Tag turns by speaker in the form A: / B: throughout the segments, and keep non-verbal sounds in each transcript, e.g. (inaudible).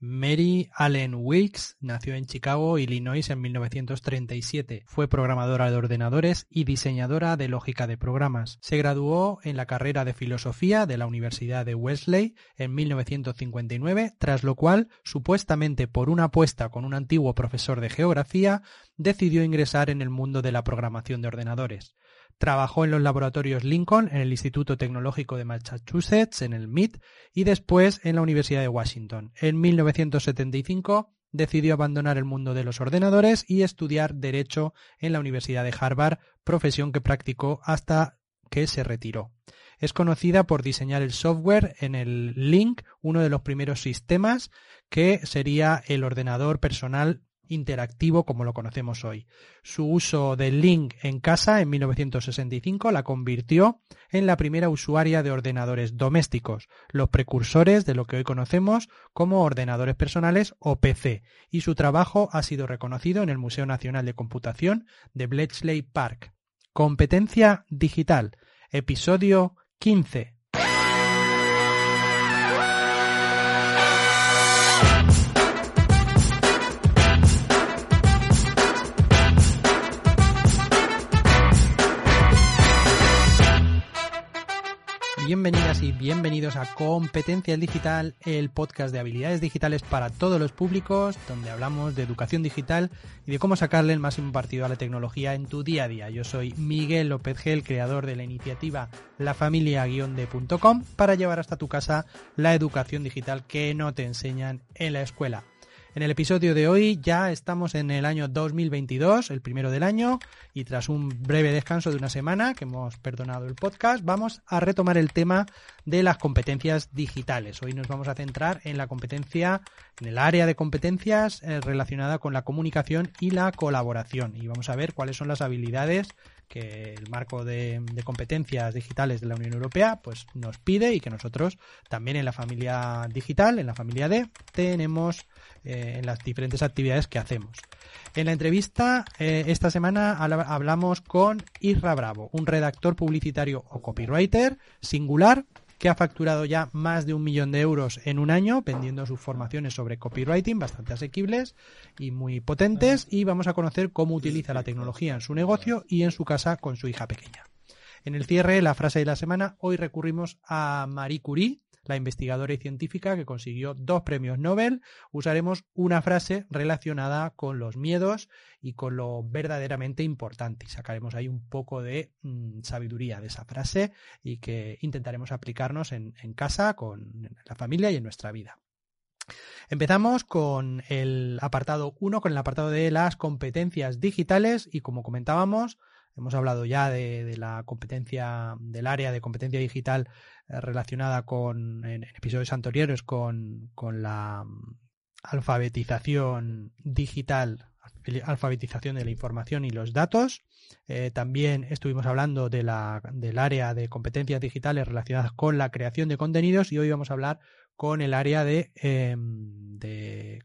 A: Mary Allen Wilkes nació en Chicago, Illinois en 1937. Fue programadora de ordenadores y diseñadora de lógica de programas. Se graduó en la carrera de filosofía de la Universidad de Wesley en 1959, tras lo cual, supuestamente por una apuesta con un antiguo profesor de geografía, decidió ingresar en el mundo de la programación de ordenadores. Trabajó en los laboratorios Lincoln, en el Instituto Tecnológico de Massachusetts, en el MIT, y después en la Universidad de Washington. En 1975 decidió abandonar el mundo de los ordenadores y estudiar Derecho en la Universidad de Harvard, profesión que practicó hasta que se retiró. Es conocida por diseñar el software en el Link, uno de los primeros sistemas que sería el ordenador personal interactivo como lo conocemos hoy. Su uso del link en casa en 1965 la convirtió en la primera usuaria de ordenadores domésticos, los precursores de lo que hoy conocemos como ordenadores personales o PC, y su trabajo ha sido reconocido en el Museo Nacional de Computación de Bletchley Park. Competencia digital, episodio 15. Bienvenidas y bienvenidos a Competencia Digital, el podcast de habilidades digitales para todos los públicos, donde hablamos de educación digital y de cómo sacarle el máximo partido a la tecnología en tu día a día. Yo soy Miguel López Gel, creador de la iniciativa lafamilia-de.com para llevar hasta tu casa la educación digital que no te enseñan en la escuela. En el episodio de hoy ya estamos en el año 2022, el primero del año, y tras un breve descanso de una semana que hemos perdonado el podcast, vamos a retomar el tema de las competencias digitales. Hoy nos vamos a centrar en la competencia, en el área de competencias eh, relacionada con la comunicación y la colaboración. Y vamos a ver cuáles son las habilidades que el marco de, competencias digitales de la Unión Europea pues nos pide y que nosotros también en la familia digital, en la familia D, tenemos eh, en las diferentes actividades que hacemos. En la entrevista eh, esta semana hablamos con Isra Bravo, un redactor publicitario o copywriter singular que ha facturado ya más de un millón de euros en un año, vendiendo sus formaciones sobre copywriting, bastante asequibles y muy potentes, y vamos a conocer cómo utiliza la tecnología en su negocio y en su casa con su hija pequeña. En el cierre, la frase de la semana, hoy recurrimos a Marie Curie, la investigadora y científica que consiguió dos premios Nobel, usaremos una frase relacionada con los miedos y con lo verdaderamente importante. Y sacaremos ahí un poco de mm, sabiduría de esa frase y que intentaremos aplicarnos en, en casa, con la familia y en nuestra vida. Empezamos con el apartado 1, con el apartado de las competencias digitales y como comentábamos, hemos hablado ya de, la competencia, del área de competencia digital eh, relacionada con, en, episodios anteriores, con, la mm, alfabetización digital, alfabetización de la información y los datos. Eh, también estuvimos hablando de la, del área de competencias digitales relacionadas con la creación de contenidos y hoy vamos a hablar con el área de, em, de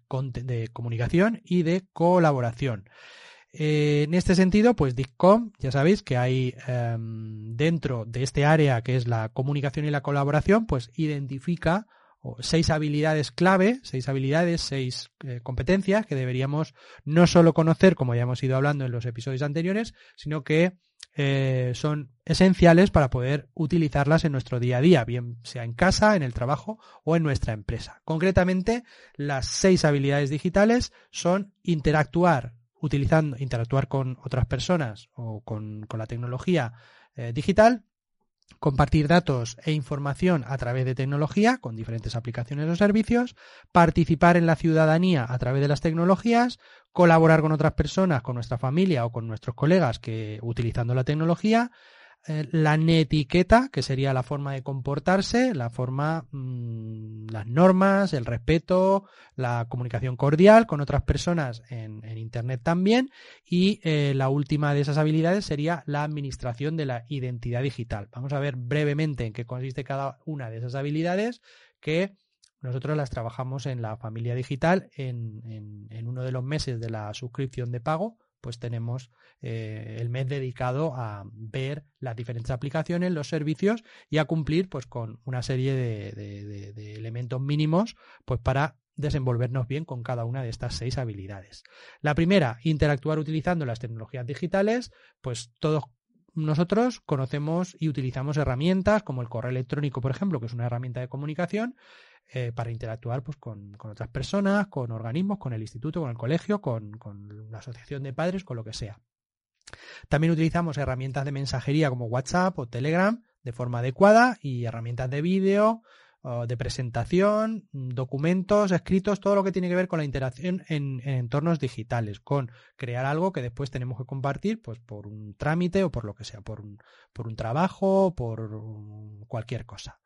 A: comunicación y de colaboración. Eh, en este sentido, pues DICCOM, ya sabéis que hay em, dentro de este área que es la comunicación y la colaboración, pues identifica seis habilidades clave, seis habilidades, seis eh, competencias que deberíamos no solo conocer, como ya hemos ido hablando en los episodios anteriores, sino que eh, son esenciales para poder utilizarlas en nuestro día a día, bien sea en casa, en el trabajo o en nuestra empresa. Concretamente, las seis habilidades digitales son interactuar utilizando, interactuar con otras personas o con, la tecnología eh, digital, compartir datos e información a través de tecnología con diferentes aplicaciones o servicios, participar en la ciudadanía a través de las tecnologías, colaborar con otras personas, con nuestra familia o con nuestros colegas que utilizando la tecnología, eh, la netiqueta, que sería la forma de comportarse, la forma, mm, las normas, el respeto, la comunicación cordial con otras personas en, Internet también. Y eh, la última de esas habilidades sería la administración de la identidad digital. Vamos a ver brevemente en qué consiste cada una de esas habilidades que nosotros las trabajamos en la familia digital en, en uno de los meses de la suscripción de pago pues tenemos eh, el mes dedicado a ver las diferentes aplicaciones, los servicios y a cumplir pues con una serie de, elementos mínimos pues para desenvolvernos bien con cada una de estas seis habilidades. La primera, interactuar utilizando las tecnologías digitales, pues todos nosotros conocemos y utilizamos herramientas como el correo electrónico, por ejemplo, que es una herramienta de comunicación, eh, para interactuar pues, con, otras personas, con organismos, con el instituto, con el colegio, con, la asociación de padres, con lo que sea. También utilizamos herramientas de mensajería como WhatsApp o Telegram de forma adecuada y herramientas de vídeo, de presentación, documentos, escritos, todo lo que tiene que ver con la interacción en, entornos digitales, con crear algo que después tenemos que compartir pues por un trámite o por lo que sea, por un trabajo, por cualquier cosa.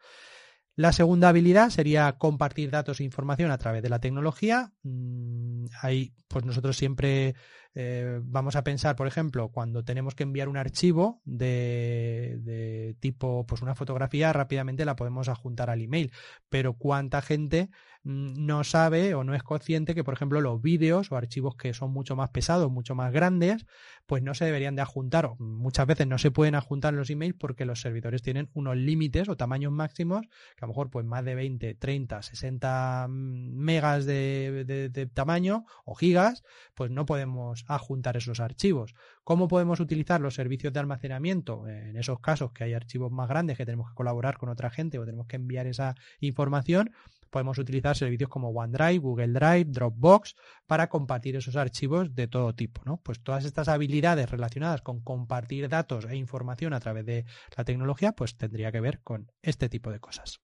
A: La segunda habilidad sería compartir datos e información a través de la tecnología. Mm, ahí, pues nosotros siempre eh, vamos a pensar, por ejemplo, cuando tenemos que enviar un archivo de, tipo, pues una fotografía, rápidamente la podemos adjuntar al email. Pero cuánta gente mm, no sabe o no es consciente que, por ejemplo, los vídeos o archivos que son mucho más pesados, mucho más grandes, pues no se deberían de adjuntar. muchas veces no se pueden adjuntar los emails porque los servidores tienen unos límites o tamaños máximos, que a lo mejor pues más de 20, 30, 60 megas de tamaño o gigas, pues no podemos a juntar esos archivos. ¿Cómo podemos utilizar los servicios de almacenamiento en esos casos que hay archivos más grandes que tenemos que colaborar con otra gente o tenemos que enviar esa información? Podemos utilizar servicios como OneDrive, Google Drive, Dropbox para compartir esos archivos de todo tipo, ¿no? Pues todas estas habilidades relacionadas con compartir datos e información a través de la tecnología, pues tendría que ver con este tipo de cosas.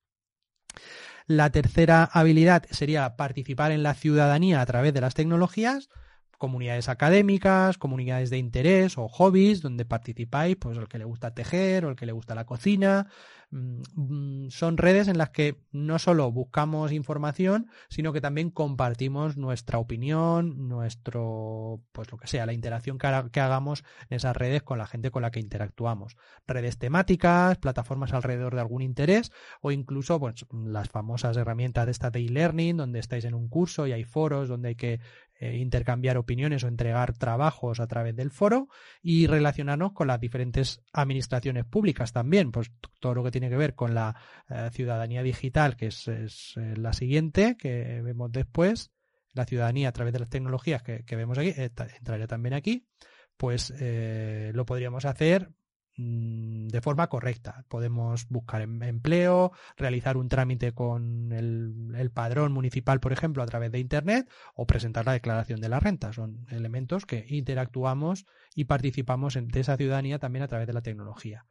A: La tercera habilidad sería participar en la ciudadanía a través de las tecnologías comunidades académicas, comunidades de interés o hobbies donde participáis, pues el que le gusta tejer o el que le gusta la cocina. Mm, mm, son redes en las que no solo buscamos información, sino que también compartimos nuestra opinión, nuestro, pues lo que sea, la interacción que, hagamos en esas redes con la gente con la que interactuamos. Redes temáticas, plataformas alrededor de algún interés o incluso pues, las famosas herramientas de esta de e-learning donde estáis en un curso y hay foros donde hay que eh, intercambiar opiniones o entregar trabajos a través del foro y relacionarnos con las diferentes administraciones públicas también, pues todo lo que tiene que ver con la eh, ciudadanía digital, que es, eh, la siguiente que vemos después, la ciudadanía a través de las tecnologías que, vemos aquí, entraría también aquí, pues lo podríamos hacer de forma correcta. Podemos buscar em, empleo, realizar un trámite con el, padrón municipal, por ejemplo, a través de Internet o presentar la declaración de la renta. Son elementos que interactuamos y participamos de esa ciudadanía también a través de la tecnología.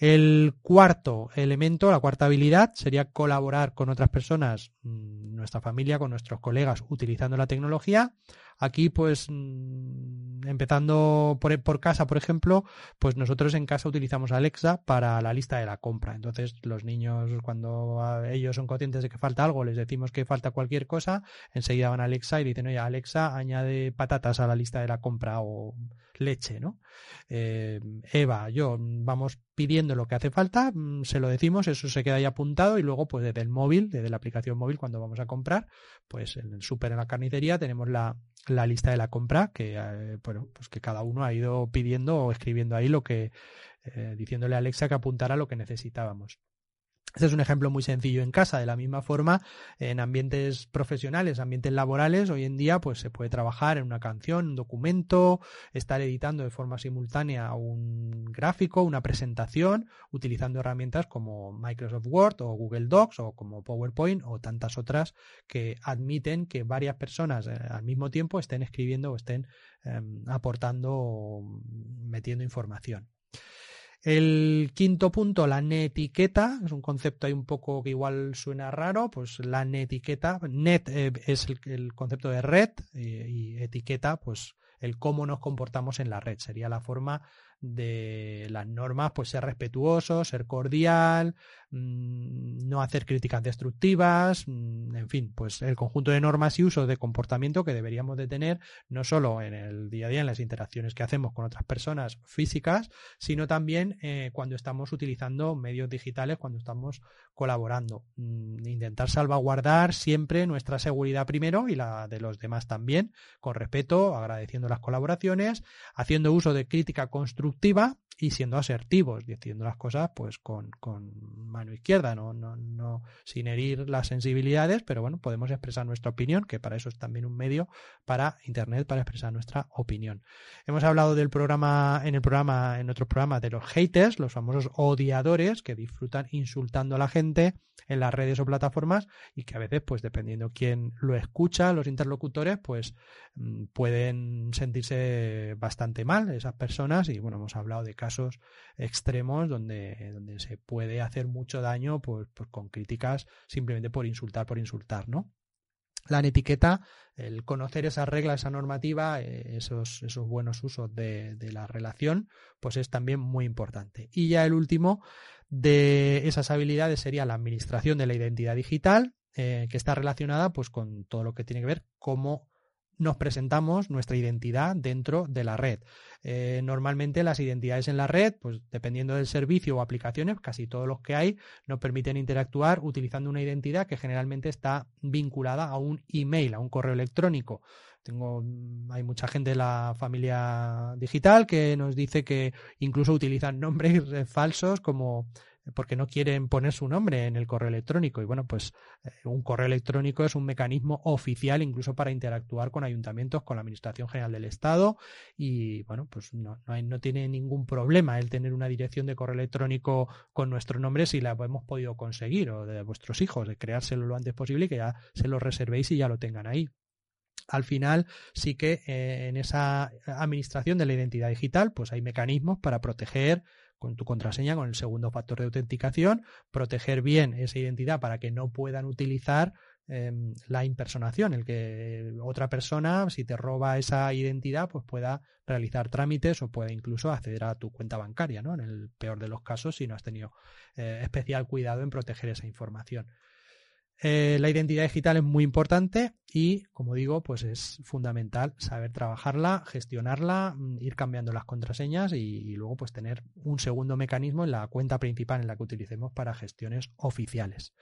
A: El cuarto elemento, la cuarta habilidad, sería colaborar con otras personas, mm, nuestra familia, con nuestros colegas, utilizando la tecnología. Aquí, pues, mm, empezando por, casa, por ejemplo, pues nosotros en casa utilizamos Alexa para la lista de la compra. Entonces, los niños, cuando ellos son conscientes de que falta algo, les decimos que falta cualquier cosa, enseguida van a Alexa y dicen, oye, Alexa, añade patatas a la lista de la compra o leche, ¿no? Eh, Eva, yo, vamos pidiendo lo que hace falta, mm, se lo decimos, eso se queda ahí apuntado y luego pues desde el móvil, desde la aplicación móvil cuando vamos a comprar, pues en el súper, en la carnicería tenemos la, la, lista de la compra que, eh, bueno, pues que cada uno ha ido pidiendo o escribiendo ahí lo que, eh, diciéndole a Alexa que apuntara lo que necesitábamos. Este es un ejemplo muy sencillo en casa. De la misma forma, en ambientes profesionales, ambientes laborales, hoy en día pues se puede trabajar en una canción, un documento, estar editando de forma simultánea un gráfico, una presentación, utilizando herramientas como Microsoft Word o Google Docs o como PowerPoint o tantas otras que admiten que varias personas eh, al mismo tiempo estén escribiendo o estén em, aportando o metiendo información. El quinto punto, la netiqueta, es un concepto ahí un poco que igual suena raro, pues la netiqueta, net eh, es el, concepto de red eh, y etiqueta, pues el cómo nos comportamos en la red, sería la forma de las normas, pues ser respetuoso, ser cordial, mm, no hacer críticas destructivas, mm, en fin, pues el conjunto de normas y usos de comportamiento que deberíamos de tener no solo en el día a día, en las interacciones que hacemos con otras personas físicas, sino también eh, cuando estamos utilizando medios digitales, cuando estamos colaborando. Mm, intentar salvaguardar siempre nuestra seguridad primero y la de los demás también, con respeto, agradeciendo las colaboraciones, haciendo uso de crítica constructiva y siendo asertivos, diciendo las cosas pues con, con mano izquierda, no, no, no sin herir las sensibilidades, pero bueno, podemos expresar nuestra opinión, que para eso es también un medio para Internet, para expresar nuestra opinión. Hemos hablado del programa, en el programa, en otros programas, de los haters, los famosos odiadores que disfrutan insultando a la gente en las redes o plataformas y que a veces, pues dependiendo quién lo escucha, los interlocutores, pues mm, pueden sentirse bastante mal esas personas y bueno, hemos hablado de casos extremos donde, donde se puede hacer mucho daño pues, pues con críticas simplemente por insultar, por insultar, ¿no? la etiqueta, el conocer esas reglas, esa normativa, eh, esos, esos buenos usos de, la relación, pues es también muy importante. Y ya el último de esas habilidades sería la administración de la identidad digital, eh, que está relacionada pues con todo lo que tiene que ver cómo nos presentamos nuestra identidad dentro de la red. Eh, normalmente las identidades en la red, pues dependiendo del servicio o aplicaciones, casi todos los que hay, nos permiten interactuar utilizando una identidad que generalmente está vinculada a un email, a un correo electrónico. Tengo, mm, hay mucha gente de la familia digital que nos dice que incluso utilizan nombres (laughs) falsos como porque no quieren poner su nombre en el correo electrónico. Y bueno, pues eh, un correo electrónico es un mecanismo oficial incluso para interactuar con ayuntamientos, con la Administración General del Estado. Y bueno, pues no, no, tiene ningún problema el tener una dirección de correo electrónico con nuestro nombre si la hemos podido conseguir, o de vuestros hijos, de creárselo lo antes posible y que ya se lo reservéis y ya lo tengan ahí al final sí que eh, en esa administración de la identidad digital pues hay mecanismos para proteger con tu contraseña, con el segundo factor de autenticación, proteger bien esa identidad para que no puedan utilizar em, la impersonación, el que otra persona, si te roba esa identidad, pues pueda realizar trámites o pueda incluso acceder a tu cuenta bancaria, ¿no? En el peor de los casos, si no has tenido eh, especial cuidado en proteger esa información. Eh, la identidad digital es muy importante y, como digo, pues es fundamental saber trabajarla, gestionarla, mm, ir cambiando las contraseñas y, luego pues tener un segundo mecanismo en la cuenta principal en la que utilicemos para gestiones oficiales.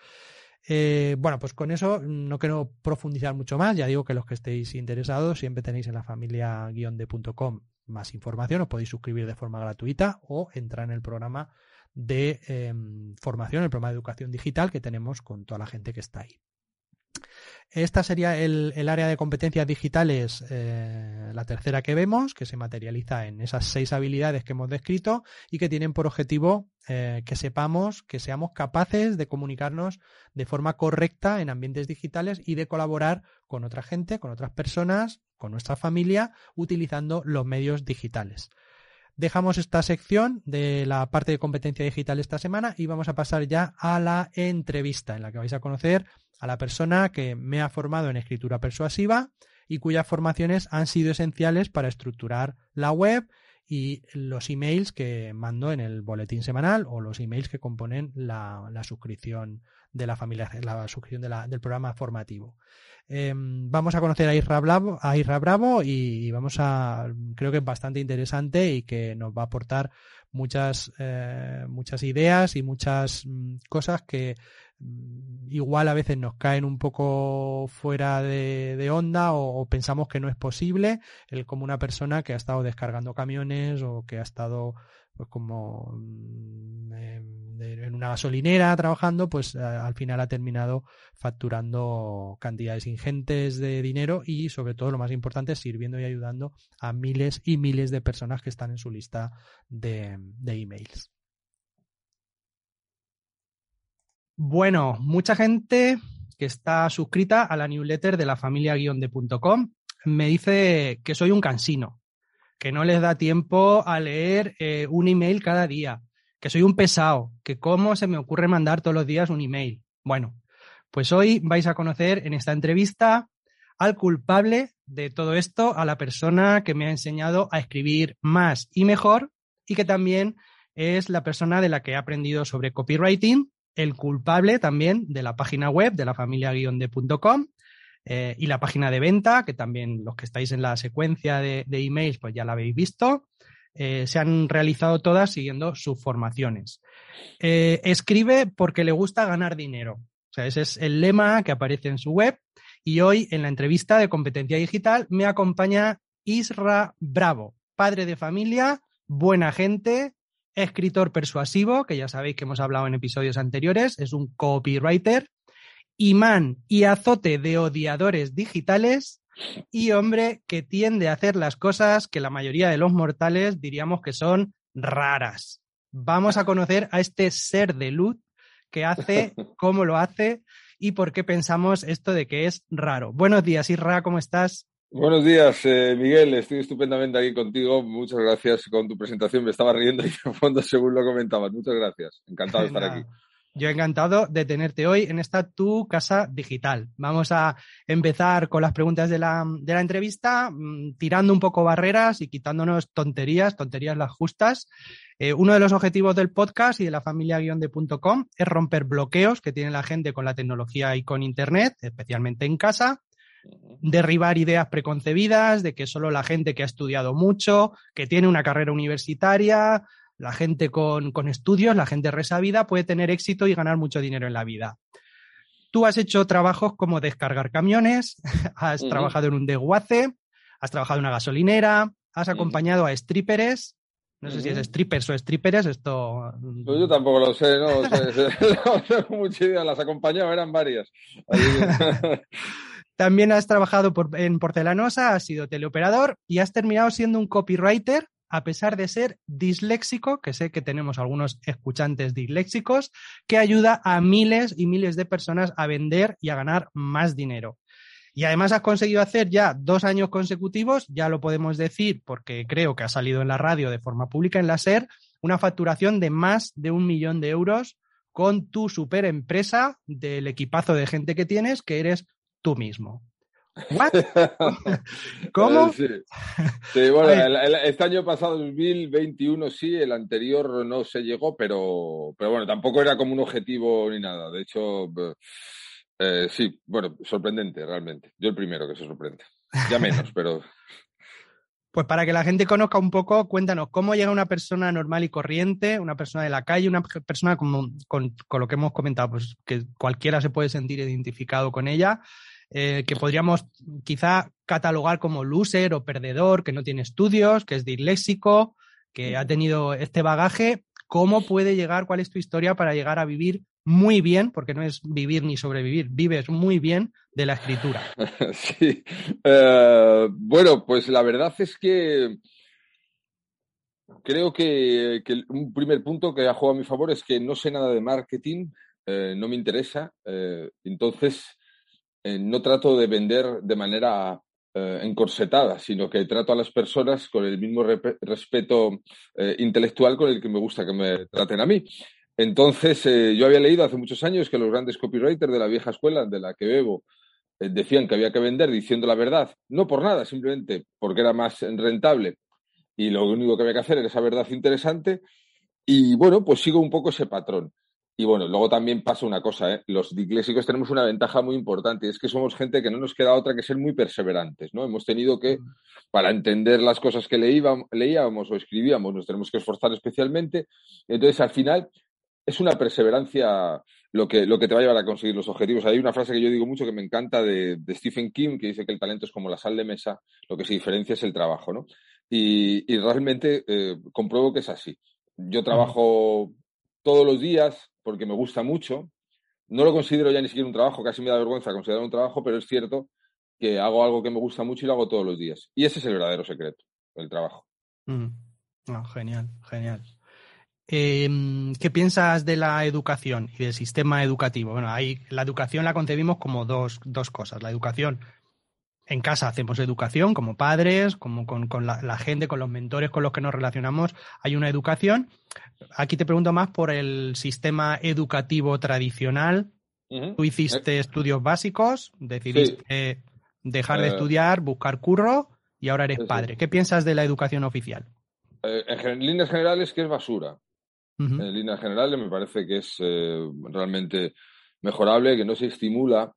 A: Eh, bueno, pues con eso no quiero profundizar mucho más. Ya digo que los que estéis interesados siempre tenéis en la familia-de.com más información. Os podéis suscribir de forma gratuita o entrar en el programa de em, formación, el programa de educación digital que tenemos con toda la gente que está ahí. Esta sería el, área de competencias digitales, eh, la tercera que vemos, que se materializa en esas seis habilidades que hemos descrito y que tienen por objetivo eh, que sepamos, que seamos capaces de comunicarnos de forma correcta en ambientes digitales y de colaborar con otra gente, con otras personas, con nuestra familia, utilizando los medios digitales. Dejamos esta sección de la parte de competencia digital esta semana y vamos a pasar ya a la entrevista en la que vais a conocer a la persona que me ha formado en escritura persuasiva y cuyas formaciones han sido esenciales para estructurar la web y los emails que mando en el boletín semanal o los emails que componen la, suscripción de la familia, la suscripción del programa formativo. Em, vamos a conocer a Isra Bravo, a Bravo y, vamos a, creo que es bastante interesante y que nos va a aportar muchas, eh, muchas ideas y muchas mm, cosas que mm, igual a veces nos caen un poco fuera de, onda o, pensamos que no es posible, el como una persona que ha estado descargando camiones o que ha estado pues como mm, en una gasolinera trabajando, pues al final ha terminado facturando cantidades ingentes de dinero y sobre todo lo más importante sirviendo y ayudando a miles y miles de personas que están en su lista de, de emails. Bueno, mucha gente que está suscrita a la newsletter de la familia-de.com me dice que soy un cansino, que no les da tiempo a leer eh, un email cada día, que soy un pesado, que cómo se me ocurre mandar todos los días un email. Bueno, pues hoy vais a conocer en esta entrevista al culpable de todo esto, a la persona que me ha enseñado a escribir más y mejor y que también es la persona de la que he aprendido sobre copywriting, el culpable también de la página web de la familia-de.com eh, y la página de venta, que también los que estáis en la secuencia de, emails, pues ya la habéis visto. Eh, se han realizado todas siguiendo sus formaciones. Eh, escribe porque le gusta ganar dinero. Ese es el lema que aparece en su web. Y hoy, en la entrevista de competencia digital, me acompaña Isra Bravo, padre de familia, buena gente, escritor persuasivo, que ya sabéis que hemos hablado en episodios anteriores, es un copywriter, imán y azote de odiadores digitales y hombre que tiende a hacer las cosas que la mayoría de los mortales diríamos que son raras. Vamos a conocer a este ser de luz que hace, (laughs) cómo lo hace y por qué pensamos esto de que es raro. Buenos días, Isra, ¿cómo estás?
B: Buenos días, eh, Miguel. Estoy estupendamente aquí contigo. Muchas gracias con tu presentación. Me estaba riendo (laughs) y de fondo según lo comentabas. Muchas gracias. Encantado de estar aquí.
A: Yo encantado de tenerte hoy en esta tu casa digital. Vamos a empezar con las preguntas de la, de la entrevista, mm, tirando un poco barreras y quitándonos tonterías, tonterías las justas. Eh, uno de los objetivos del podcast y de la familia-de.com es romper bloqueos que tiene la gente con la tecnología y con Internet, especialmente en casa derribar ideas preconcebidas de que solo la gente que ha estudiado mucho, que tiene una carrera universitaria, la gente con, estudios, la gente resabida puede tener éxito y ganar mucho dinero en la vida. Tú has hecho trabajos como descargar camiones, (laughs) has trabajado en un desguace, has trabajado en una gasolinera, has acompañado a strippers. No sé si es strippers o strippers, esto...
B: Pues yo tampoco lo sé, no, sé, (laughs) no tengo mucha idea, las acompañaba, eran varias. (laughs)
A: También has trabajado en Porcelanosa, has sido teleoperador y has terminado siendo un copywriter a pesar de ser disléxico, que sé que tenemos algunos escuchantes disléxicos, que ayuda a miles y miles de personas a vender y a ganar más dinero. Y además has conseguido hacer ya dos años consecutivos, ya lo podemos decir porque creo que ha salido en la radio de forma pública en la SER, una facturación de más de un millón de euros con tu super empresa del equipazo de gente que tienes, que eres tú mismo. (laughs) ¿Cómo?
B: Sí, bueno, este año pasado, 2021, sí, el anterior no se llegó, pero, pero bueno, tampoco era como un objetivo ni nada. De hecho, eh, sí, bueno, sorprendente realmente. Yo el primero que se sorprende. Ya menos, pero...
A: Pues para que la gente conozca un poco, cuéntanos cómo llega una persona normal y corriente, una persona de la calle, una persona con, con, lo que hemos comentado, pues que cualquiera se puede sentir identificado con ella, eh, que podríamos quizá catalogar como loser o perdedor, que no tiene estudios, que es disléxico, que ha tenido este bagaje. ¿Cómo puede llegar? ¿Cuál es tu historia para llegar a vivir muy bien, porque no es vivir ni sobrevivir, vives muy bien de la escritura? (laughs)
B: Sí. Eh, bueno, pues la verdad es que creo que, un primer punto que ha jugado a mi favor es que no sé nada de marketing, eh, no me interesa. entonces, eh, no trato de vender de manera encorsetada, sino que trato a las personas con el mismo respeto intelectual con el que me gusta que me traten a mí. Entonces, yo había leído hace muchos años que los grandes copywriters de la vieja escuela, de la que bebo, decían que había que vender diciendo la verdad, no por nada, simplemente porque era más rentable y lo único que había que hacer era esa verdad interesante. Y bueno, pues sigo un poco ese patrón. Y bueno, luego también pasa una cosa, ¿eh? los diglésicos tenemos una ventaja muy importante, y es que somos gente que no nos queda otra que ser muy perseverantes, ¿no? Hemos tenido que, para entender las cosas que leíamos o escribíamos, nos tenemos que esforzar especialmente. Entonces, al final, es una perseverancia lo que, lo que te va a llevar a conseguir los objetivos. Hay una frase que yo digo mucho que me encanta de, Stephen King, que dice que el talento es como la sal de mesa, lo que se diferencia es el trabajo, ¿no? Y, realmente eh, compruebo que es así. Yo trabajo todos los días, porque me gusta mucho. No lo considero ya ni siquiera un trabajo, casi me da vergüenza considerar un trabajo, pero es cierto que hago algo que me gusta mucho y lo hago todos los días. Y ese es el verdadero secreto, el trabajo.
A: Mm. genial, genial. Em, ¿Qué piensas de la educación y del sistema educativo? Bueno, ahí la educación la concebimos como dos, dos cosas. La educación en casa hacemos educación como padres, como con, la, gente, con los mentores con los que nos relacionamos, hay una educación. Aquí te pregunto más por el sistema educativo tradicional. Tú hiciste eh. estudios básicos, decidiste dejar de eh. estudiar, buscar curro y ahora eres padre. ¿Qué piensas de la educación oficial?
B: Eh, en líneas generales, que es basura. En líneas generales me parece que es realmente mejorable, que no se estimula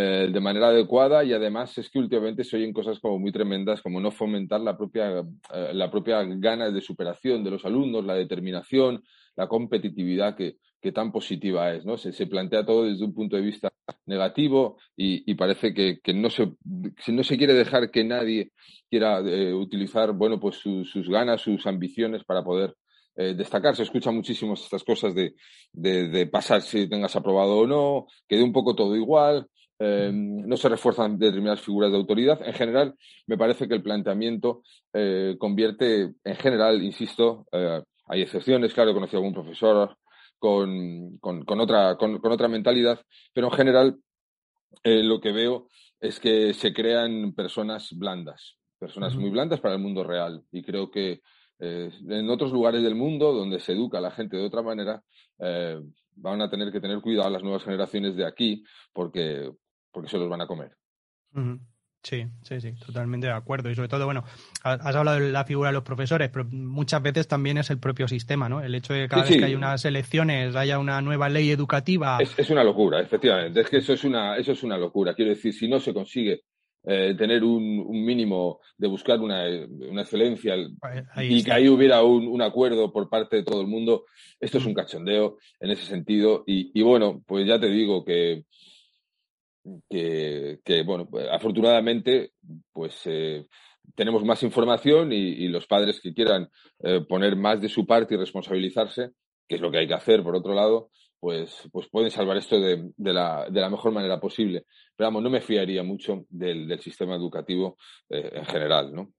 B: eh, de manera adecuada y además es que últimamente se oyen cosas como muy tremendas como no fomentar la propia, eh, la propia gana de superación de los alumnos, la determinación, la competitividad que, tan positiva es. ¿no? Se, plantea todo desde un punto de vista negativo y, parece que, no, se, no se quiere dejar que nadie quiera eh, utilizar bueno, pues sus ganas, sus ambiciones para poder eh, destacar. Se escucha muchísimo estas cosas de, de, pasar si tengas aprobado o no, que dé un poco todo igual. Eh, no se refuerzan determinadas figuras de autoridad. En general, me parece que el planteamiento eh, convierte, en general, insisto, hay excepciones, claro, he conocido a algún profesor con, con, otra, con, otra mentalidad, pero en general lo que veo es que se crean personas blandas, personas muy blandas para el mundo real. Y creo que eh, en otros lugares del mundo donde se educa a la gente de otra manera, eh, van a tener que tener cuidado las nuevas generaciones de aquí porque, porque se los van a comer.
A: Sí, sí, sí, totalmente de acuerdo. Y sobre todo, bueno, has hablado de la figura de los profesores, pero muchas veces también es el propio sistema, ¿no? El hecho de que cada vez que hay unas elecciones haya una nueva ley educativa.
B: Es, una locura, efectivamente. Es que eso es una, eso es una locura. Quiero decir, si no se consigue eh, tener un, mínimo de buscar una, excelencia y que ahí hubiera un, acuerdo por parte de todo el mundo, esto es un cachondeo en ese sentido. y bueno, pues ya te digo que que, bueno, pues, afortunadamente, pues eh, tenemos más información y, los padres que quieran eh, poner más de su parte y responsabilizarse, que es lo que hay que hacer, por otro lado, pues, pues pueden salvar esto de, la, de la mejor manera posible. Pero vamos, no me fiaría mucho del, sistema educativo eh, en general, ¿no?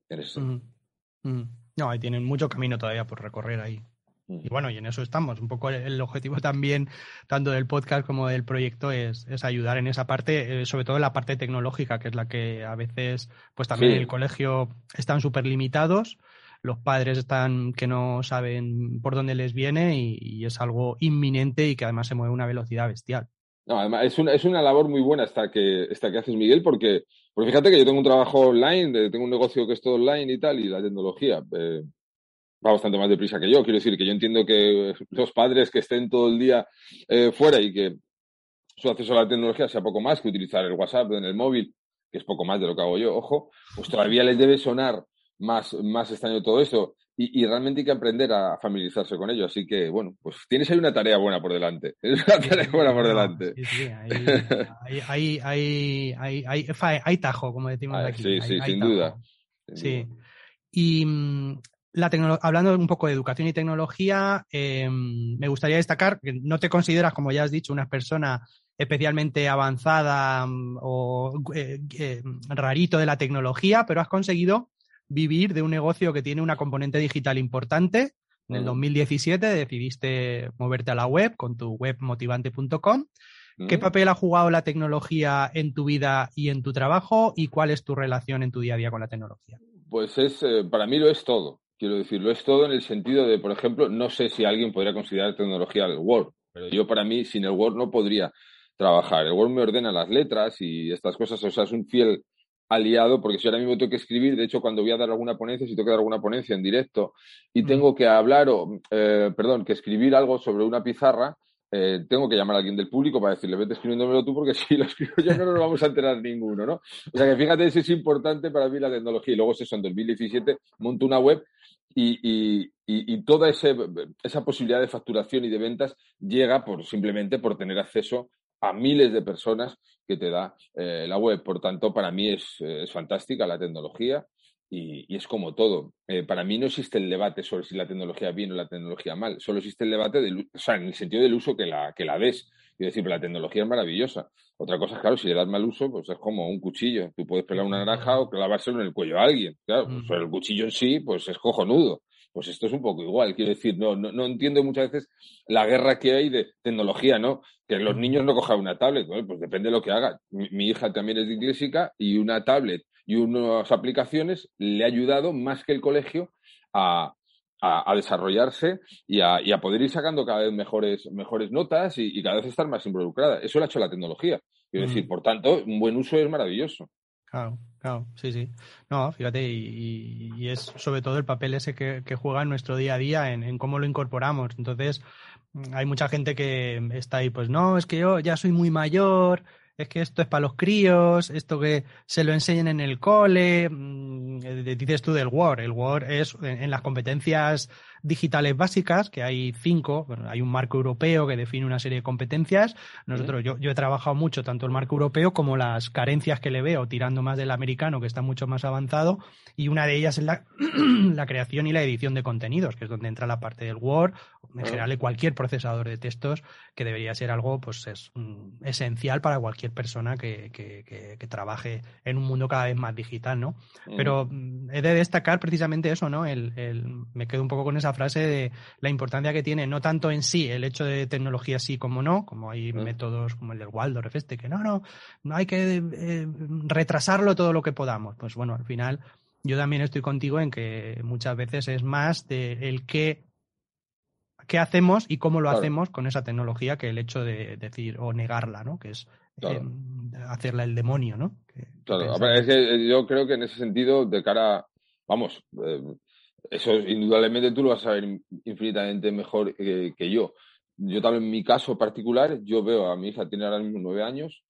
A: No, ahí tienen mucho camino todavía por recorrer ahí. Y bueno, y en eso estamos. Un poco el, objetivo también, tanto del podcast como del proyecto, es, ayudar en esa parte, eh, sobre todo en la parte tecnológica, que es la que a veces, pues también en el colegio están súper limitados. Los padres están que no saben por dónde les viene y, es algo inminente y que además se mueve a una velocidad bestial.
B: No, además es una, es una labor muy buena esta que, esta que haces, Miguel, porque, porque fíjate que yo tengo un trabajo online, tengo un negocio que es todo online y tal, y la tecnología. Eh, va bastante más deprisa que yo. Quiero decir que yo entiendo que los padres que estén todo el día eh, fuera y que su acceso a la tecnología sea poco más que utilizar el WhatsApp en el móvil, que es poco más de lo que hago yo, ojo, pues todavía les debe sonar más, más extraño todo eso. Y, realmente hay que aprender a familiarizarse con ello. Así que, bueno, pues tienes ahí una tarea buena por delante. Tienes (laughs) una tarea buena por delante.
A: Sí, sí, hay, hay, hay, hay, tajo, como decimos aquí.
B: Sí, sí, sin duda.
A: sí. Y mm, hablando un poco de educación y tecnología, em, me gustaría destacar que no te consideras, como ya has dicho, una persona especialmente avanzada mm, o eh, eh, rarito de la tecnología, pero has conseguido vivir de un negocio que tiene una componente digital importante. En el 2017 decidiste moverte a la web con tu web motivante.com. ¿Qué papel ha jugado la tecnología en tu vida y en tu trabajo y cuál es tu relación en tu día a día con la tecnología?
B: Pues es, eh, para mí lo es todo. Quiero decirlo, es todo en el sentido de, por ejemplo, no sé si alguien podría considerar tecnología el Word, pero yo para mí sin el Word no podría trabajar. El Word me ordena las letras y estas cosas, o sea, es un fiel aliado, porque si ahora mismo tengo que escribir, de hecho, cuando voy a dar alguna ponencia, si tengo que dar alguna ponencia en directo y tengo que hablar o, eh, perdón, que escribir algo sobre una pizarra, eh, tengo que llamar a alguien del público para decirle, vete escribiéndomelo tú, porque (laughs) si lo escribo yo no nos vamos a enterar ninguno, ¿no? O sea que fíjate, si es importante para mí la tecnología. Y luego, eso en 2017, monto una web y, toda esa posibilidad de facturación y de ventas llega por simplemente por tener acceso a miles de personas que te da eh, la web. Por tanto, para mí es, fantástica la tecnología y, es como todo. Eh, para mí no existe el debate sobre si la tecnología bien o la tecnología mal. Solo existe el debate del, o sea, en el sentido del uso que la, que la des. Y decir, la tecnología es maravillosa. Otra cosa es, claro, si le das mal uso, pues es como un cuchillo. Tú puedes pegar una naranja o clavárselo en el cuello a alguien. Claro, pues el cuchillo en sí, pues es cojonudo. Pues esto es un poco igual. Quiero decir, no, no, no entiendo muchas veces la guerra que hay de tecnología, ¿no? Que los niños no cojan una tablet. pues depende de lo que haga. Mi, hija también es disléxica y una tablet y unas aplicaciones le ha ayudado más que el colegio a, a, desarrollarse y a, y a, poder ir sacando cada vez mejores, mejores notas y, cada vez estar más involucrada. Eso lo ha hecho la tecnología. Quiero decir, por tanto, un buen uso es maravilloso.
A: Claro, claro, sí, sí. No, fíjate, y, es sobre todo el papel ese que, juega en nuestro día a día, en, cómo lo incorporamos. Entonces, hay mucha gente que está ahí, pues no, es que yo ya soy muy mayor, es que esto es para los críos, esto que se lo enseñen en el cole, mm, dices tú del Word, el Word es en, las competencias digitales básicas, que hay cinco, hay un marco europeo que define una serie de competencias. Nosotros, yo, yo he trabajado mucho tanto el marco europeo como las carencias que le veo, tirando más del americano, que está mucho más avanzado, y una de ellas es la, (clears throat) la creación y la edición de contenidos, que es donde entra la parte del Word, en general de cualquier procesador de textos, que debería ser algo pues es, mm, esencial para cualquier persona que, que, que, trabaje en un mundo cada vez más digital, ¿no? Pero mm, he de destacar precisamente eso, ¿no? El, el, me quedo un poco con esa frase de la importancia que tiene, no tanto en sí el hecho de tecnología sí como no, como hay métodos como el del Waldorf este, que no, no, no hay que eh, retrasarlo todo lo que podamos. Pues bueno, al final yo también estoy contigo en que muchas veces es más de el qué, qué hacemos y cómo lo hacemos con esa tecnología que el hecho de decir o negarla, ¿no? Que es em, hacerla el demonio, ¿no?
B: claro, es que yo creo que en ese sentido, de cara, vamos, eh, eso indudablemente tú lo vas a saber infinitamente mejor que, yo. Yo también en mi caso particular, yo veo a mi hija, tiene ahora mismo nueve años,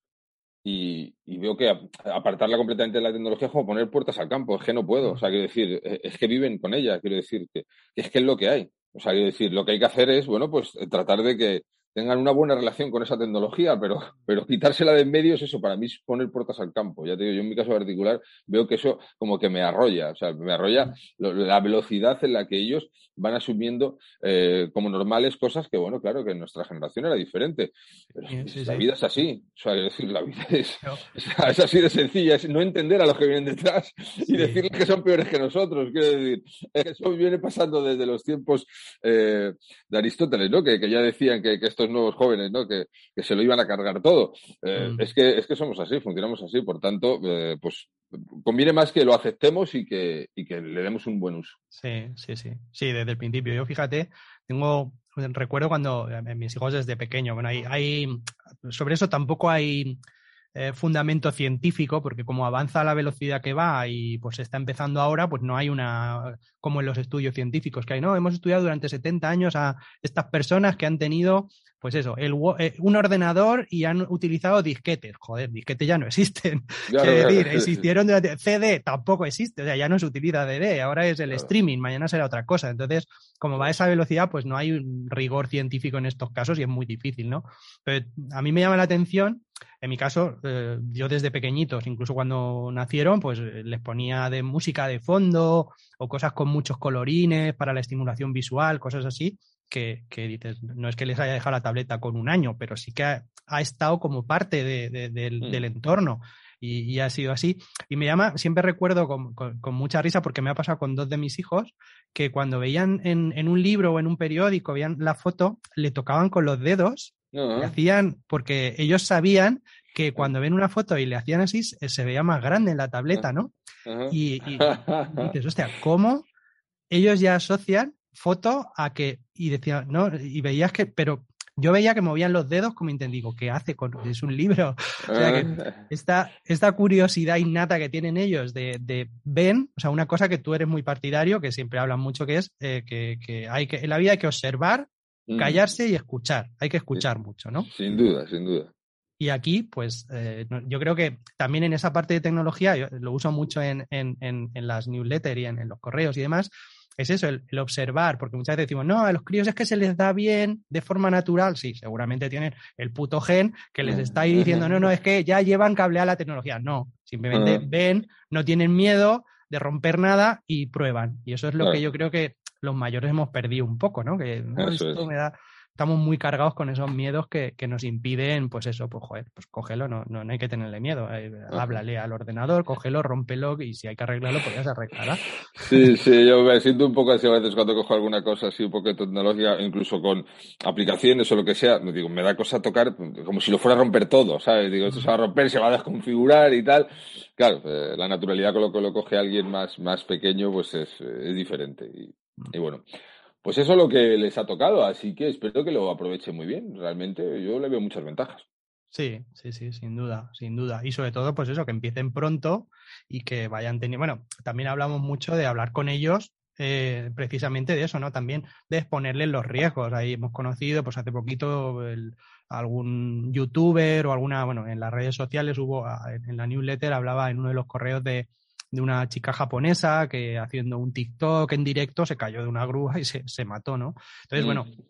B: y, veo que apartarla completamente de la tecnología es como poner puertas al campo, es que no puedo, o sea, quiero decir, e, es que viven con ella, quiero decir, que, es que es lo que hay. O sea, quiero decir, lo que hay que hacer es, bueno, pues tratar de que, tengan una buena relación con esa tecnología, pero, pero quitársela de en medio es eso, para mí es poner puertas al campo. Ya te digo, yo en mi caso particular veo que eso como que me arrolla, o sea, me arrolla la velocidad en la que ellos van asumiendo eh, como normales cosas que, bueno, claro, que en nuestra generación era diferente. Pero la vida es así, o sea, decir, la vida es, (laughs) es, así de sencilla, es no entender a los que vienen detrás y decirles que son peores que nosotros. Quiero decir, (laughs) eso viene pasando desde los tiempos eh, de Aristóteles, ¿no? Que, que ya decían que, que estos nuevos jóvenes, ¿no? Que, se lo iban a cargar todo. Eh, mm. es, que, es que somos así, funcionamos así, por tanto, eh, pues conviene más que lo aceptemos y que, y que le demos un buen uso.
A: Sí, sí, sí. Sí, desde el principio. Yo fíjate, tengo, recuerdo cuando eh, mis hijos desde pequeño, bueno, hay, hay sobre eso tampoco hay eh, fundamento científico, porque como avanza a la velocidad que va y pues está empezando ahora, pues no hay una, como en los estudios científicos que hay, no, hemos estudiado durante 70 años a estas personas que han tenido, pues eso, el, eh, un ordenador y han utilizado disquetes. Joder, disquetes ya no existen. (laughs) decir, existieron durante, CD tampoco existe, o sea, ya no se utiliza DD, ahora es el streaming, mañana será otra cosa. Entonces, como va a esa velocidad, pues no hay un rigor científico en estos casos y es muy difícil, ¿no? Pero a mí me llama la atención en mi caso, eh, yo desde pequeñitos, incluso cuando nacieron, pues eh, les ponía de música de fondo o cosas con muchos colorines para la estimulación visual, cosas así, que, dices, no es que les haya dejado la tableta con un año, pero sí que ha, estado como parte mm. del, entorno. Y, ha sido así. Y me llama, siempre recuerdo con, mucha risa porque me ha pasado con dos de mis hijos que cuando veían en, en un libro o en un periódico, veían la foto, le tocaban con los dedos hacían, porque ellos sabían que cuando ven una foto y le hacían así, se veía más grande en la tableta, ¿no? Y, dices, hostia, ¿cómo ellos ya asocian foto a que, y decían, no, y veías que, pero yo veía que movían los dedos como digo, ¿qué hace con es un libro? (laughs) O sea que ah. esta, esta curiosidad innata que tienen ellos de, de, ven, o sea, una cosa que tú eres muy partidario, que siempre hablan mucho, que es eh, que, que, hay que en la vida hay que observar callarse y escuchar. Hay que escuchar mucho, ¿no?
B: Sin duda, sin duda.
A: Y aquí, pues, eh, yo creo que también en esa parte de tecnología, yo lo uso mucho en, en, en, las newsletters y en, los correos y demás, es eso, el, observar, porque muchas veces decimos, no, a los críos es que se les da bien de forma natural. Sí, seguramente tienen el puto gen que les está ahí diciendo, no, no, es que ya llevan cableada la tecnología. No, simplemente ah. ven, no tienen miedo de romper nada y prueban. Y eso es lo que yo creo que los mayores hemos perdido un poco, ¿no? Que esto me da, estamos muy cargados con esos miedos que, que, nos impiden, pues eso, pues joder, pues cógelo, no, no, no hay que tenerle miedo. Eh, háblale al ordenador, cógelo, rómpelo y si hay que arreglarlo, pues ya se arreglará.
B: Sí, sí, yo me siento un poco así a veces cuando cojo alguna cosa así, un poco de tecnología, incluso con aplicaciones o lo que sea, digo, me da cosa tocar como si lo fuera a romper todo, ¿sabes? Digo, esto se va a romper, se va a desconfigurar y tal. Claro, eh, la naturalidad con lo que lo coge alguien más, más pequeño, pues es, es diferente. Y, y bueno, pues eso es lo que les ha tocado, así que espero que lo aprovechen muy bien. Realmente yo le veo muchas ventajas.
A: Sí, sí, sí, sin duda, sin duda. Y sobre todo, pues eso, que empiecen pronto y que vayan teniendo. Bueno, también hablamos mucho de hablar con ellos, eh, precisamente de eso, ¿no? También de exponerles los riesgos. Ahí hemos conocido, pues hace poquito, algún youtuber o alguna, bueno, en las redes sociales hubo, en la newsletter hablaba en uno de los correos de de una chica japonesa que haciendo un TikTok en directo se cayó de una grúa y se, se mató, ¿no? Entonces, bueno,
B: Mm.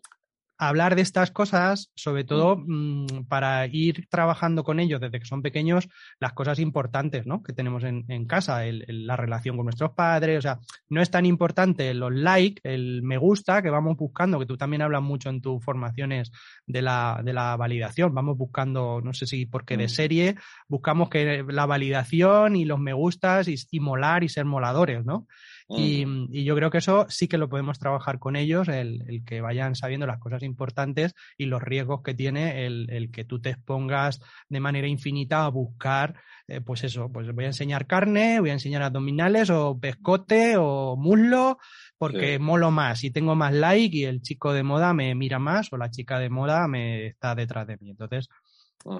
A: Hablar de estas cosas, sobre todo
B: Mm.
A: para ir trabajando con ellos desde que son pequeños, las cosas importantes ¿no? que tenemos en, en casa, el- el- la relación con nuestros padres, o sea, no es tan importante los likes, el me gusta que vamos buscando, que tú también hablas mucho en tus formaciones de la, de la validación, vamos buscando, no sé si porque de
B: Mm.
A: serie, buscamos que la validación y los me gustas y, y molar y ser moladores, ¿no? Y,
B: Mm.
A: y yo creo que eso sí que lo podemos trabajar con ellos, el, el que vayan sabiendo las cosas importantes y los riesgos que tiene el, el que tú te expongas de manera infinita a buscar, eh, pues eso, pues voy a enseñar carne, voy a enseñar abdominales o pescote o muslo, porque
B: Sí.
A: molo más y tengo más like y el chico de moda me mira más o la chica de moda me está detrás de mí. Entonces.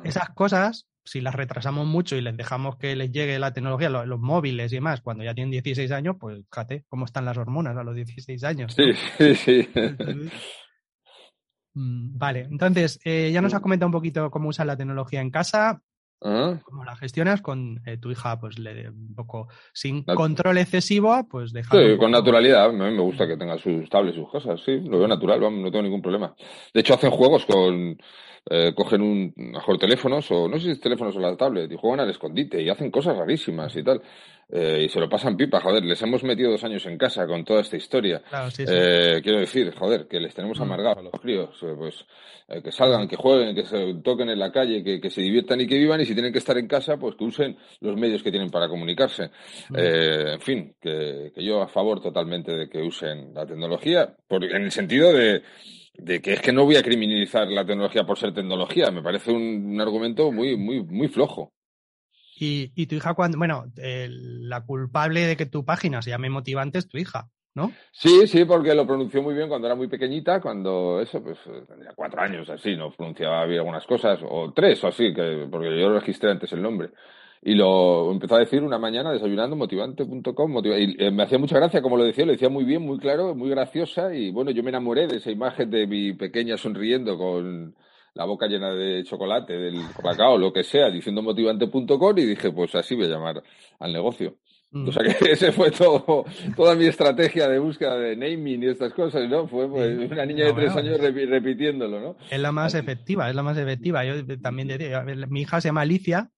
A: Esas cosas, si las retrasamos mucho y les dejamos que les llegue la tecnología, lo- los, móviles y demás, cuando ya tienen 16 años, pues fíjate cómo están las hormonas a los 16 años. (laughs)
B: Sí, sí, sí.
A: Mm, Vale, entonces eh, ya nos has comentado un poquito cómo usas la tecnología en casa,
B: Ajá.
A: cómo la gestionas con eh, tu hija, pues le un poco sin
B: Nat-
A: control excesivo, pues dejar
B: Sí, con naturalidad. A mí me gusta que tenga sus tablets, sus cosas. Sí, lo veo natural, vamos, no tengo ningún problema. De hecho, hacen juegos con. Eh, cogen un, mejor teléfonos o no sé si es teléfonos o la tablet y juegan al escondite y hacen cosas rarísimas y tal. Eh, y se lo pasan pipa, joder, les hemos metido dos años en casa con toda esta historia.
A: Claro, sí, sí.
B: Eh, quiero decir, joder, que les tenemos
A: Mm.
B: amargados a los críos, eh, pues eh, que salgan, que jueguen, que se toquen en la calle, que, que se diviertan y que vivan, y si tienen que estar en casa, pues que usen los medios que tienen para comunicarse.
A: Mm.
B: Eh, en fin, que, que yo a favor totalmente de que usen la tecnología, por, en el sentido de, de que es que no voy a criminalizar la tecnología por ser tecnología, me parece un, un argumento muy, muy, muy flojo.
A: Y, y tu hija, cuando, bueno, eh, la culpable de que tu página se llame motivante es tu hija, ¿no?
B: Sí, sí, porque lo pronunció muy bien cuando era muy pequeñita, cuando eso, pues tenía cuatro años, así, no pronunciaba bien algunas cosas, o tres o así, que, porque yo registré antes el nombre. Y lo empezó a decir una mañana desayunando motivante.com, motiva- y eh, me hacía mucha gracia como lo decía, lo decía muy bien, muy claro, muy graciosa, y bueno, yo me enamoré de esa imagen de mi pequeña sonriendo con la boca llena de chocolate, del colacao, lo que sea, diciendo motivante.com, y dije, pues así voy a llamar al negocio.
A: Mm.
B: O sea que (laughs) ese fue todo, toda mi estrategia de búsqueda de naming y estas cosas, ¿no? Fue pues, una niña
A: No,
B: de tres
A: bueno,
B: años repi- repitiéndolo, ¿no?
A: Es la más efectiva, es la más efectiva. Yo también decía, a ver, mi hija se llama Alicia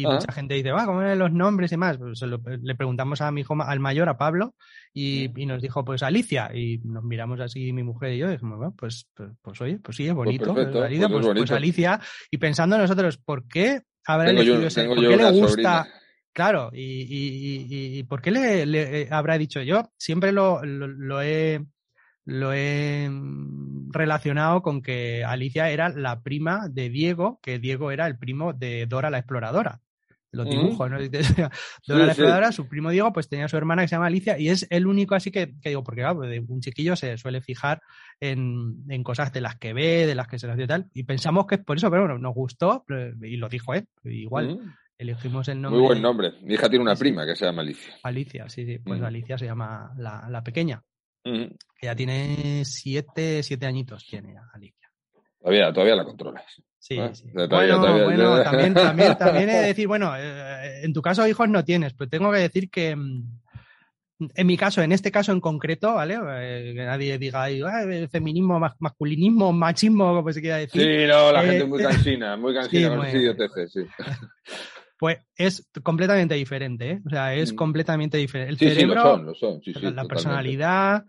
A: y
B: Ah.
A: mucha gente dice, va, ¿cómo eran los nombres y más? Pues lo- le preguntamos a mi hijo, al mayor, a Pablo, y, y nos dijo, pues Alicia. Y nos miramos así mi mujer y yo, y dijimos, bueno, pues, pues, pues, oye, pues sí, es bonito.
B: perfecto,
A: Alicia,
B: pues es
A: pues, pues. Alicia. Y pensando nosotros, ¿por qué habrá
B: Tengo yo,
A: elegido ese-
B: tengo
A: ¿Por
B: yo
A: qué le gusta?
B: sobrina.
A: Claro, y, ¿por qué le, le, eh, habrá dicho yo? Siempre lo, lo, lo he, lo he mm, relacionado con que Alicia era la prima de Diego, que Diego era el primo de Dora la Exploradora. Los dibujos, ¿no? (laughs)
B: Sí, sí.
A: Exploradora, su primo Diego, pues tenía su hermana que se llama Alicia y es el único así que, que digo, porque claro, de un chiquillo se suele fijar en, en cosas de las que ve, de las que se las dio y tal. Y pensamos que es por eso, pero bueno, nos gustó y lo dijo él. Igual elegimos el nombre.
B: Muy buen nombre. Mi hija tiene una
A: Sí,
B: prima que se llama Alicia.
A: Alicia, sí, sí. Pues. Alicia se llama la, la pequeña,
B: Mm,
A: que ya tiene siete, siete añitos, tiene Alicia.
B: Todavía, todavía la controlas.
A: Sí, sí.
B: todavía-
A: bueno,
B: todavía-
A: bueno, (laughs) también, también, también he de decir, bueno, eh, en tu caso hijos no tienes, pero tengo que decir que mm, en mi caso, en este caso en concreto, ¿vale? Eh, que nadie diga ahí, "Ah, eh, feminismo, mas- masculinismo, machismo, como se quiera decir.
B: Sí, no, la
A: Eh,
B: gente muy cansina, muy (laughs) cansina
A: sí,
B: con
A: muy-
B: esas idioteces, sí. (laughs)
A: Pues es completamente diferente, ¿eh? O sea, es
B: Mm.
A: completamente diferente. El
B: Sí, sí, lo son, lo son. Sí, sí,
A: la, la
B: totalmente.
A: personalidad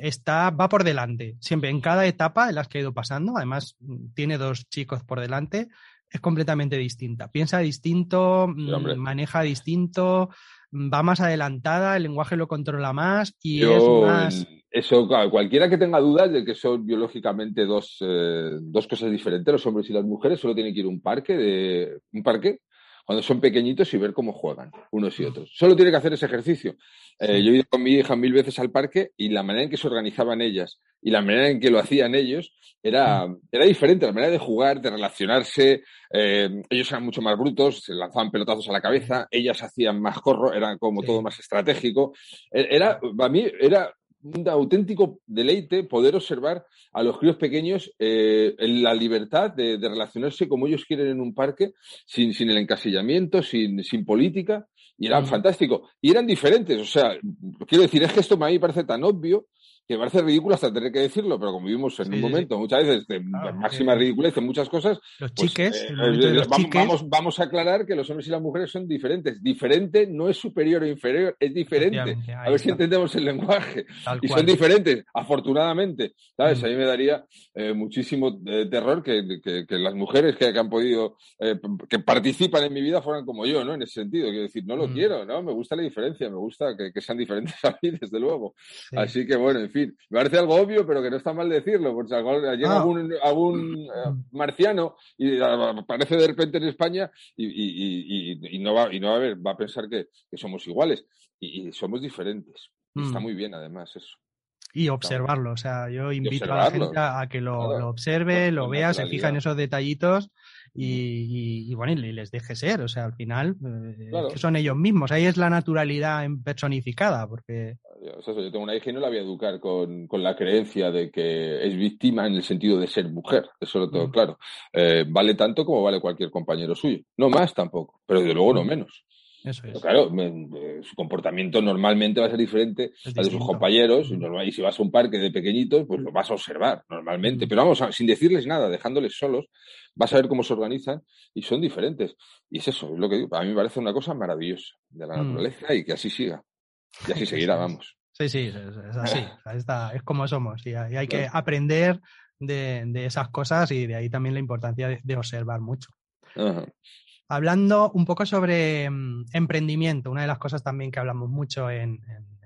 A: está, va por delante. Siempre, en cada etapa en las que ha ido pasando, además mm, tiene dos chicos por delante, es completamente distinta. Piensa distinto, mm,
B: hombre.
A: maneja distinto, mm, va más adelantada, el lenguaje lo controla más y
B: Yo,
A: es más.
B: eso, claro, cualquiera que tenga dudas de que son biológicamente dos, eh, dos cosas diferentes, los hombres y las mujeres, solo tienen que ir a un parque, de, un parque cuando son pequeñitos y ver cómo juegan unos y otros. Solo tiene que hacer ese ejercicio. Eh, yo he ido con mi hija mil veces al parque y la manera en que se organizaban ellas y la manera en que lo hacían ellos era, era diferente, la manera de jugar, de relacionarse. eh, ellos eran mucho más brutos, se lanzaban pelotazos a la cabeza, ellas hacían más corro, era como
A: Sí.
B: todo más estratégico. E- Era, para mí, era un auténtico deleite poder observar a los críos pequeños eh, en la libertad de, de relacionarse como ellos quieren en un parque, sin, sin el encasillamiento, sin, sin política. Y eran fantásticos. Y eran diferentes. O sea, quiero decir, es que esto a mí me parece tan obvio que parece ridículo hasta tener que decirlo, pero como vivimos en un momento muchas veces de máxima ridiculez en muchas cosas,
A: los pues, chiques,
B: eh, eh, vamos, vamos, a aclarar que los hombres y las mujeres son diferentes. Diferente no es superior o inferior, es diferente. A ver si entendemos el lenguaje. y son diferentes, afortunadamente. ¿Sabes? Mm. A mí me daría eh, muchísimo terror que, las mujeres que, han podido, que participan en mi vida fueran como yo, ¿no? En ese sentido. Quiero decir, no lo mm. quiero, ¿no? Me gusta la diferencia, me gusta que, sean (laughs) diferentes a mí, desde luego. Así que, bueno, en fin me parece algo obvio, pero que no está mal decirlo, porque llega ah. algún, eh, marciano y aparece de repente en España y, no, va, y no va a ver, va a pensar que, somos iguales y, somos diferentes. Está mm. muy bien, además, eso.
A: Y observarlo, o sea, yo invito a la gente a, que lo, observe, lo vea, se fija en esos detallitos y, bueno, y les deje ser, o sea, al final eh, que son ellos mismos, ahí es la naturalidad personificada, porque...
B: yo tengo una hija y no la voy a educar con, la creencia de que es víctima en el sentido de ser mujer, eso lo tengo mm. claro. Eh, vale tanto como vale cualquier compañero suyo, no más tampoco, pero de luego no mm. menos.
A: Eso es.
B: claro, su comportamiento normalmente va a ser diferente al de sus compañeros. Y si vas a un parque de pequeñitos, pues lo vas a observar normalmente. Pero vamos, sin decirles nada, dejándoles solos, vas a ver cómo se organizan y son diferentes. Y es eso, es lo que digo. A mí me parece una cosa maravillosa de la mm. naturaleza y que así siga. Y así (laughs) seguirá, vamos.
A: Sí, sí, es, así. (laughs) es como somos. Y hay que aprender de, esas cosas y de ahí también la importancia de, observar mucho. Hablando un poco sobre mm, emprendimiento, una de las cosas también que hablamos mucho en,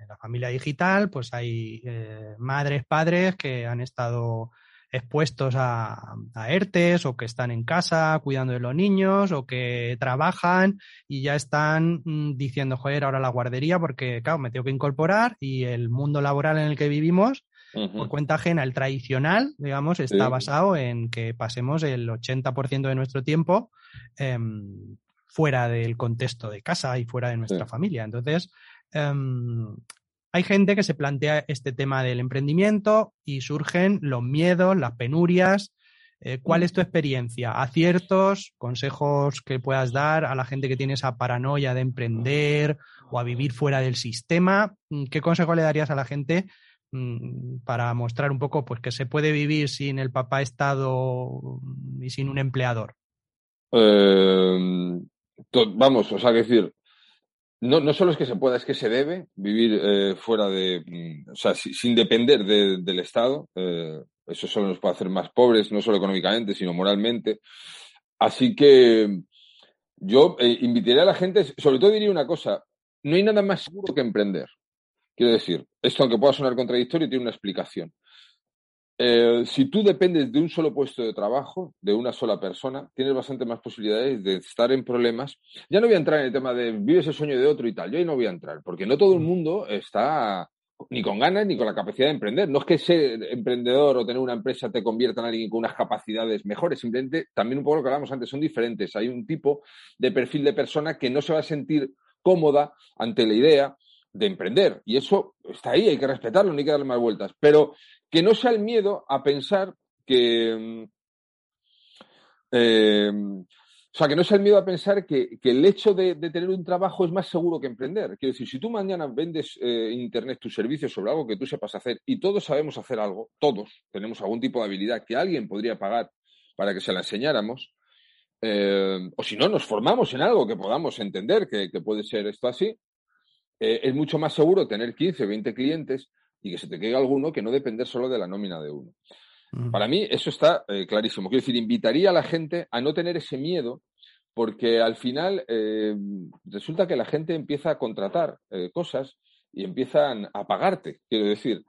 A: la familia digital, pues hay eh, madres, padres que han estado expuestos a, ERTES o que están en casa cuidando de los niños o que trabajan y ya están mm, diciendo, joder, ahora la guardería porque, claro, me tengo que incorporar y el mundo laboral en el que vivimos por cuenta ajena, el tradicional, digamos, está basado en que pasemos el 80% de nuestro tiempo em, fuera del contexto de casa y fuera de nuestra familia. Entonces, em, hay gente que se plantea este tema del emprendimiento y surgen los miedos, las penurias. Eh, ¿Cuál mm. es tu experiencia? ¿Aciertos, consejos que puedas dar a la gente que tiene esa paranoia de emprender o a vivir fuera del sistema? ¿Qué consejo le darías a la gente Mm, para mostrar un poco pues que se puede vivir sin el papá Estado y sin un empleador?
B: Eh, vamos, o sea, decir, no, no solo es que se pueda, es que se debe vivir eh, fuera de, mm, o sea, sin depender del Estado. Eh, eso solo nos puede hacer más pobres, no solo económicamente, sino moralmente. Así que yo invitaría a la gente, sobre todo diría una cosa, no hay nada más seguro que emprender. Quiero decir, esto aunque pueda sonar contradictorio, tiene una explicación. Eh, si tú dependes de un solo puesto de trabajo, de una sola persona, tienes bastante más posibilidades de estar en problemas. Ya no voy a entrar en el tema de vives el sueño de otro y tal, yo ahí no voy a entrar, porque no todo el mundo está ni con ganas ni con la capacidad de emprender. No es que ser emprendedor o tener una empresa te convierta en alguien con unas capacidades mejores, simplemente también un poco lo que hablamos antes, son diferentes. Hay un tipo de perfil de persona que no se va a sentir cómoda ante la idea de emprender. Y eso está ahí, hay que respetarlo, no hay que darle más vueltas. Pero que no sea el miedo a pensar que. Mm, eh, o sea, que no sea el miedo a pensar que, el hecho de, tener un trabajo es más seguro que emprender. Quiero decir, si tú mañana vendes eh, Internet tus servicios sobre algo que tú sepas hacer y todos sabemos hacer algo, todos tenemos algún tipo de habilidad que alguien podría pagar para que se la enseñáramos, eh, o si no, nos formamos en algo que podamos entender que puede ser esto así, eh, es mucho más seguro tener 15 o 20 clientes y que se te quede alguno que no depender solo de la nómina de uno. Para mí eso está eh, clarísimo. Quiero decir, invitaría a la gente a no tener ese miedo porque al final eh, resulta que la gente empieza a contratar cosas y empiezan a pagarte, quiero decir.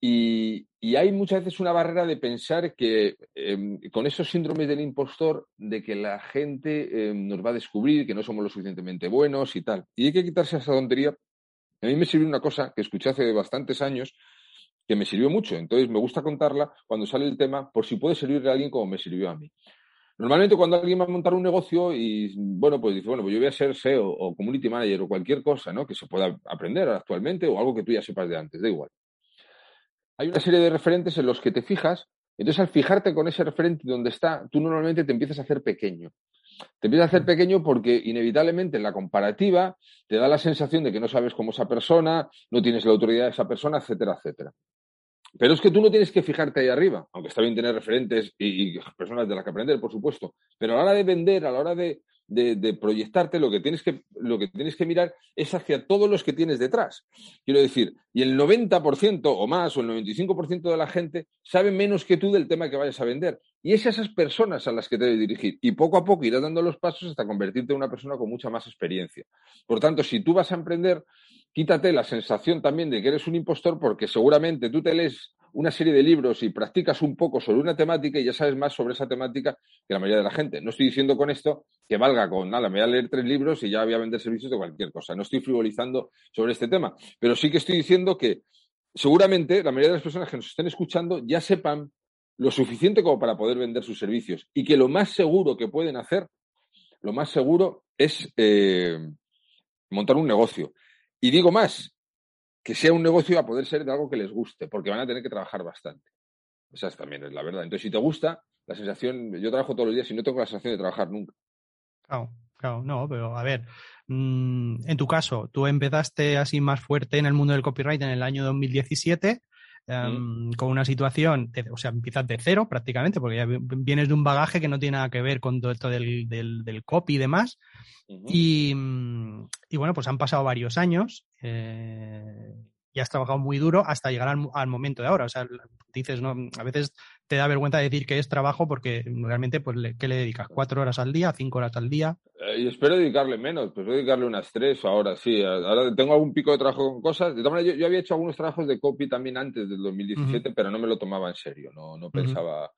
B: Y, hay muchas veces una barrera de pensar que em, con esos síndromes del impostor, de que la gente em, nos va a descubrir que no somos lo suficientemente buenos y tal. Y hay que quitarse esa tontería. A mí me sirvió una cosa que escuché hace bastantes años que me sirvió mucho. Entonces me gusta contarla cuando sale el tema por si puede servirle a alguien como me sirvió a mí. Normalmente cuando alguien va a montar un negocio y, bueno, pues dice, bueno, pues yo voy a ser SEO o Community Manager o cualquier cosa, ¿no? Que se pueda aprender actualmente o algo que tú ya sepas de antes, da igual hay una serie de referentes en los que te fijas, entonces al fijarte con ese referente donde está, tú normalmente te empiezas a hacer pequeño. te empieza a hacer pequeño porque inevitablemente en la comparativa te da la sensación de que no sabes cómo esa persona, no tienes la autoridad de esa persona, etcétera, etcétera. Pero es que tú no tienes que fijarte ahí arriba, aunque está bien tener referentes y, personas de las que aprender, por supuesto. Pero a la hora de vender, a la hora de, de, proyectarte, lo que, tienes que, lo que tienes que mirar es hacia todos los que tienes detrás. Quiero decir, y el 90% o más, o el 95% de la gente sabe menos que tú del tema que vayas a vender. Y es a esas personas a las que te debes dirigir. Y poco a poco irás dando los pasos hasta convertirte en una persona con mucha más experiencia. Por tanto, si tú vas a emprender, quítate la sensación también de que eres un impostor porque seguramente tú te lees una serie de libros y practicas un poco sobre una temática y ya sabes más sobre esa temática que la mayoría de la gente. No estoy diciendo con esto que valga con nada, me voy a leer tres libros y ya voy a vender servicios de cualquier cosa. No estoy frivolizando sobre este tema, pero sí que estoy diciendo que seguramente la mayoría de las personas que nos estén escuchando ya sepan lo suficiente como para poder vender sus servicios y que lo más seguro que pueden hacer, lo más seguro es eh, montar un negocio. Y digo más, que sea un negocio a poder ser de algo que les guste, porque van a tener que trabajar bastante. Esa es también es la verdad. Entonces, si te gusta, la sensación, yo trabajo todos los días y no tengo la sensación de trabajar nunca.
A: Claro, claro, no, pero a ver, mm, en tu caso, tú empezaste así más fuerte en el mundo del copyright en el año 2017. Em, con una situación, o sea, empiezas de cero prácticamente, porque ya vienes de un bagaje que no tiene nada que ver con todo esto del, del, copy y demás. y, mm, y, bueno, pues han pasado varios años. Eh, y has trabajado muy duro hasta llegar al, momento de ahora. O sea, dices, ¿no? A veces te da vergüenza decir que es trabajo porque realmente, pues, ¿qué le dedicas? ¿Cuatro horas al día? ¿Cinco horas al día?
B: Eh, y espero dedicarle menos, pues voy a dedicarle unas tres ahora, sí. Ahora tengo algún pico de trabajo con cosas. De todas maneras, yo, había hecho algunos trabajos de copy también antes del 2017, pero no me lo tomaba en serio, no, no pensaba...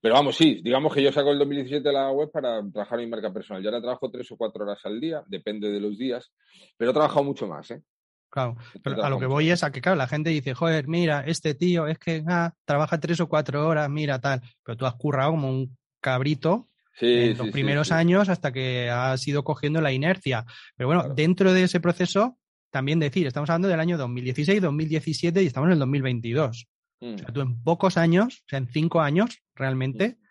B: Pero vamos, sí, digamos que yo saco el 2017 la web para trabajar mi marca personal. Ya ahora trabajo tres o cuatro horas al día, depende de los días, pero he trabajado mucho más, ¿eh?
A: Claro, pero a lo que voy es a que, claro, la gente dice, joder, mira, este tío es que ah, trabaja tres o cuatro horas, mira, tal, pero tú has currado como un cabrito en los primeros años hasta que has ido cogiendo la inercia. Pero bueno, dentro de ese proceso, también decir, estamos hablando del año 2016, 2017 y estamos en el 2022. O mm. sea, tú en pocos años, o sea, en cinco años, realmente, Mm,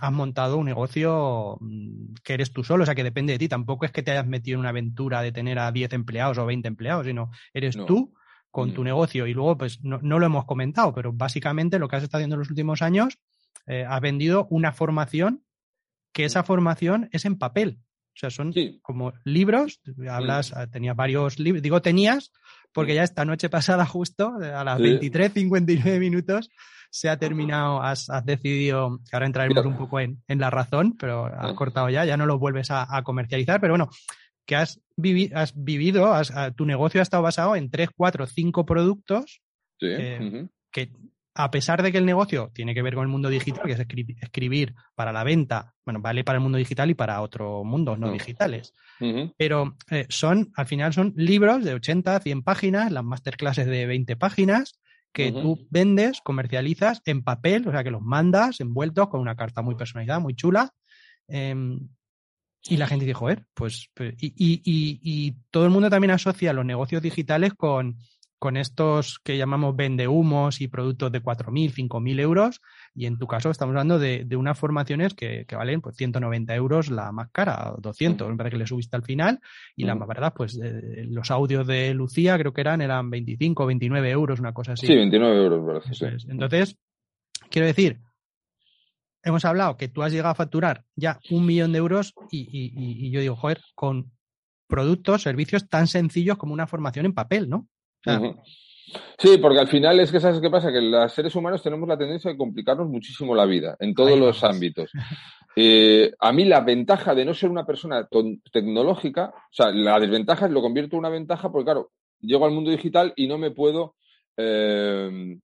A: has montado un negocio mm, que eres tú solo, o sea, que depende de ti. Tampoco es que te hayas metido en una aventura de tener a 10 empleados o 20 empleados, sino eres tú con tu mm. negocio. Y luego, pues, no, lo hemos comentado, pero básicamente lo que has estado haciendo en los últimos años, eh, has vendido una formación que esa formación es en papel. O sea, son como libros, hablas, ah, tenías varios libros, digo tenías, porque ya esta noche pasada justo, a las 23.59 minutos, se ha terminado, has, decidido, que ahora entraremos un poco en, la razón, pero has cortado ya, ya no lo vuelves a, comercializar, pero bueno, que has, has vivido, tu negocio ha estado basado en tres, cuatro, cinco productos eh, que a pesar de que el negocio tiene que ver con el mundo digital, que es escribir para la venta, bueno, vale para el mundo digital y para otro mundo no digitales. Pero eh, son, al final son libros de 80, 100 páginas, las masterclasses de 20 páginas, que tú vendes, comercializas en papel, o sea, que los mandas envueltos con una carta muy personalizada, muy chula. Em, y la gente dice, joder, pues, pues y, y, y, todo el mundo también asocia los negocios digitales con, con estos que llamamos vendehumos y productos de 4.000, 5.000 euros. Y en tu caso estamos hablando de, de unas formaciones que, que, valen pues 190 euros la más cara, 200, me parece que le subiste al final. Y la más verdad, pues eh, los audios de Lucía creo que eran, eran 25, 29 euros, una cosa así.
B: Sí, 29 euros,
A: Entonces, quiero decir, hemos hablado que tú has llegado a facturar ya un millón de euros y, y, y yo digo, joder, con productos, servicios tan sencillos como una formación en papel, ¿no?
B: Sí, porque al final es que sabes qué pasa, que los seres humanos tenemos la tendencia de complicarnos muchísimo la vida, en todos los ámbitos. (laughs) Eh, a mí la ventaja de no ser una persona tecnológica, o sea, la desventaja es lo convierto en una ventaja porque, claro, llego al mundo digital y no me puedo eh,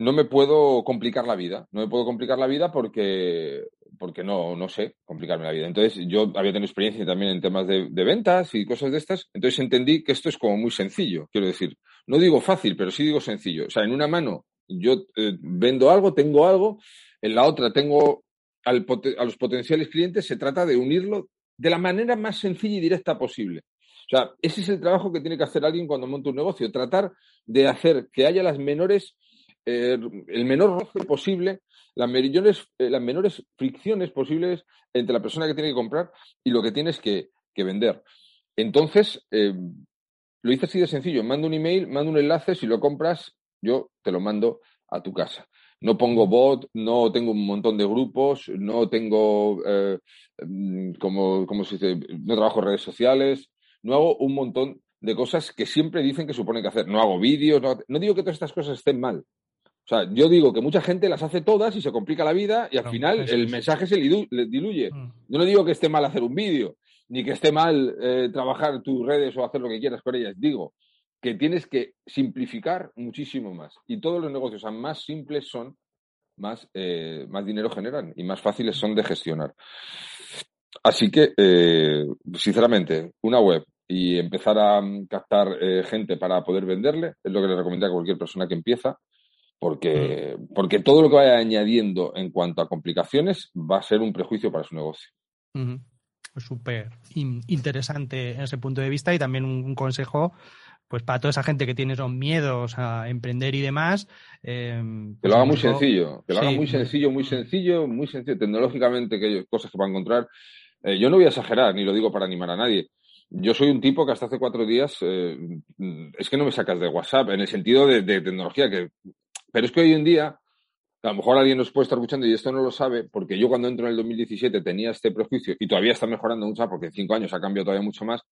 B: no me puedo complicar la vida. No me puedo complicar la vida porque, porque no, no sé complicarme la vida. Entonces, yo había tenido experiencia también en temas de, ventas y cosas de estas. Entonces entendí que esto es como muy sencillo. Quiero decir, no digo fácil, pero sí digo sencillo. O sea, en una mano yo eh, vendo algo, tengo algo, en la otra tengo al, a los potenciales clientes, se trata de unirlo de la manera más sencilla y directa posible. O sea, ese es el trabajo que tiene que hacer alguien cuando monta un negocio, tratar de hacer que haya las menores eh, el menor roce posible, las, menores, eh, las menores fricciones posibles entre la persona que tiene que comprar y lo que tienes que, vender. Entonces, eh, lo hice así de sencillo. Mando un email, mando un enlace, si lo compras, yo te lo mando a tu casa. No pongo bot, no tengo un montón de grupos, no tengo, mm, como, como se dice, no trabajo redes sociales, no hago un montón de cosas que siempre dicen que suponen que hacer. No hago vídeos, no, digo que todas estas cosas estén mal. O sea, yo digo que mucha gente las hace todas y se complica la vida y al final el mensaje se diluye. Mm. Yo no digo que esté mal hacer un vídeo, ni que esté mal eh, trabajar tus redes o hacer lo que quieras con ellas. Digo que tienes que simplificar muchísimo más. Y todos los negocios más simples son, más, eh, más dinero generan y más fáciles son de gestionar. Así que, eh, sinceramente, una web y empezar a mm, captar gente para poder venderle, es lo que le recomiendo a cualquier persona que empieza, porque, mm. porque todo lo que vaya añadiendo en cuanto a complicaciones va a ser un prejuicio para su negocio.
A: Súper interesante en ese punto de vista y también un, consejo pues para toda esa gente que tiene esos miedos a emprender y demás.
B: Em, que lo haga muy sencillo, que lo haga muy sencillo, muy sencillo, muy sencillo, tecnológicamente, que hay cosas que va a encontrar. Eh, yo no voy a exagerar, ni lo digo para animar a nadie. Yo soy un tipo que hasta hace cuatro días eh, es que no me sacas de WhatsApp en el sentido de, tecnología, que, pero es que hoy en día, a lo mejor alguien nos puede estar escuchando y esto no lo sabe, porque yo cuando entro en el 2017 tenía este prejuicio y todavía está mejorando mucho, porque en cinco años ha cambiado todavía mucho más.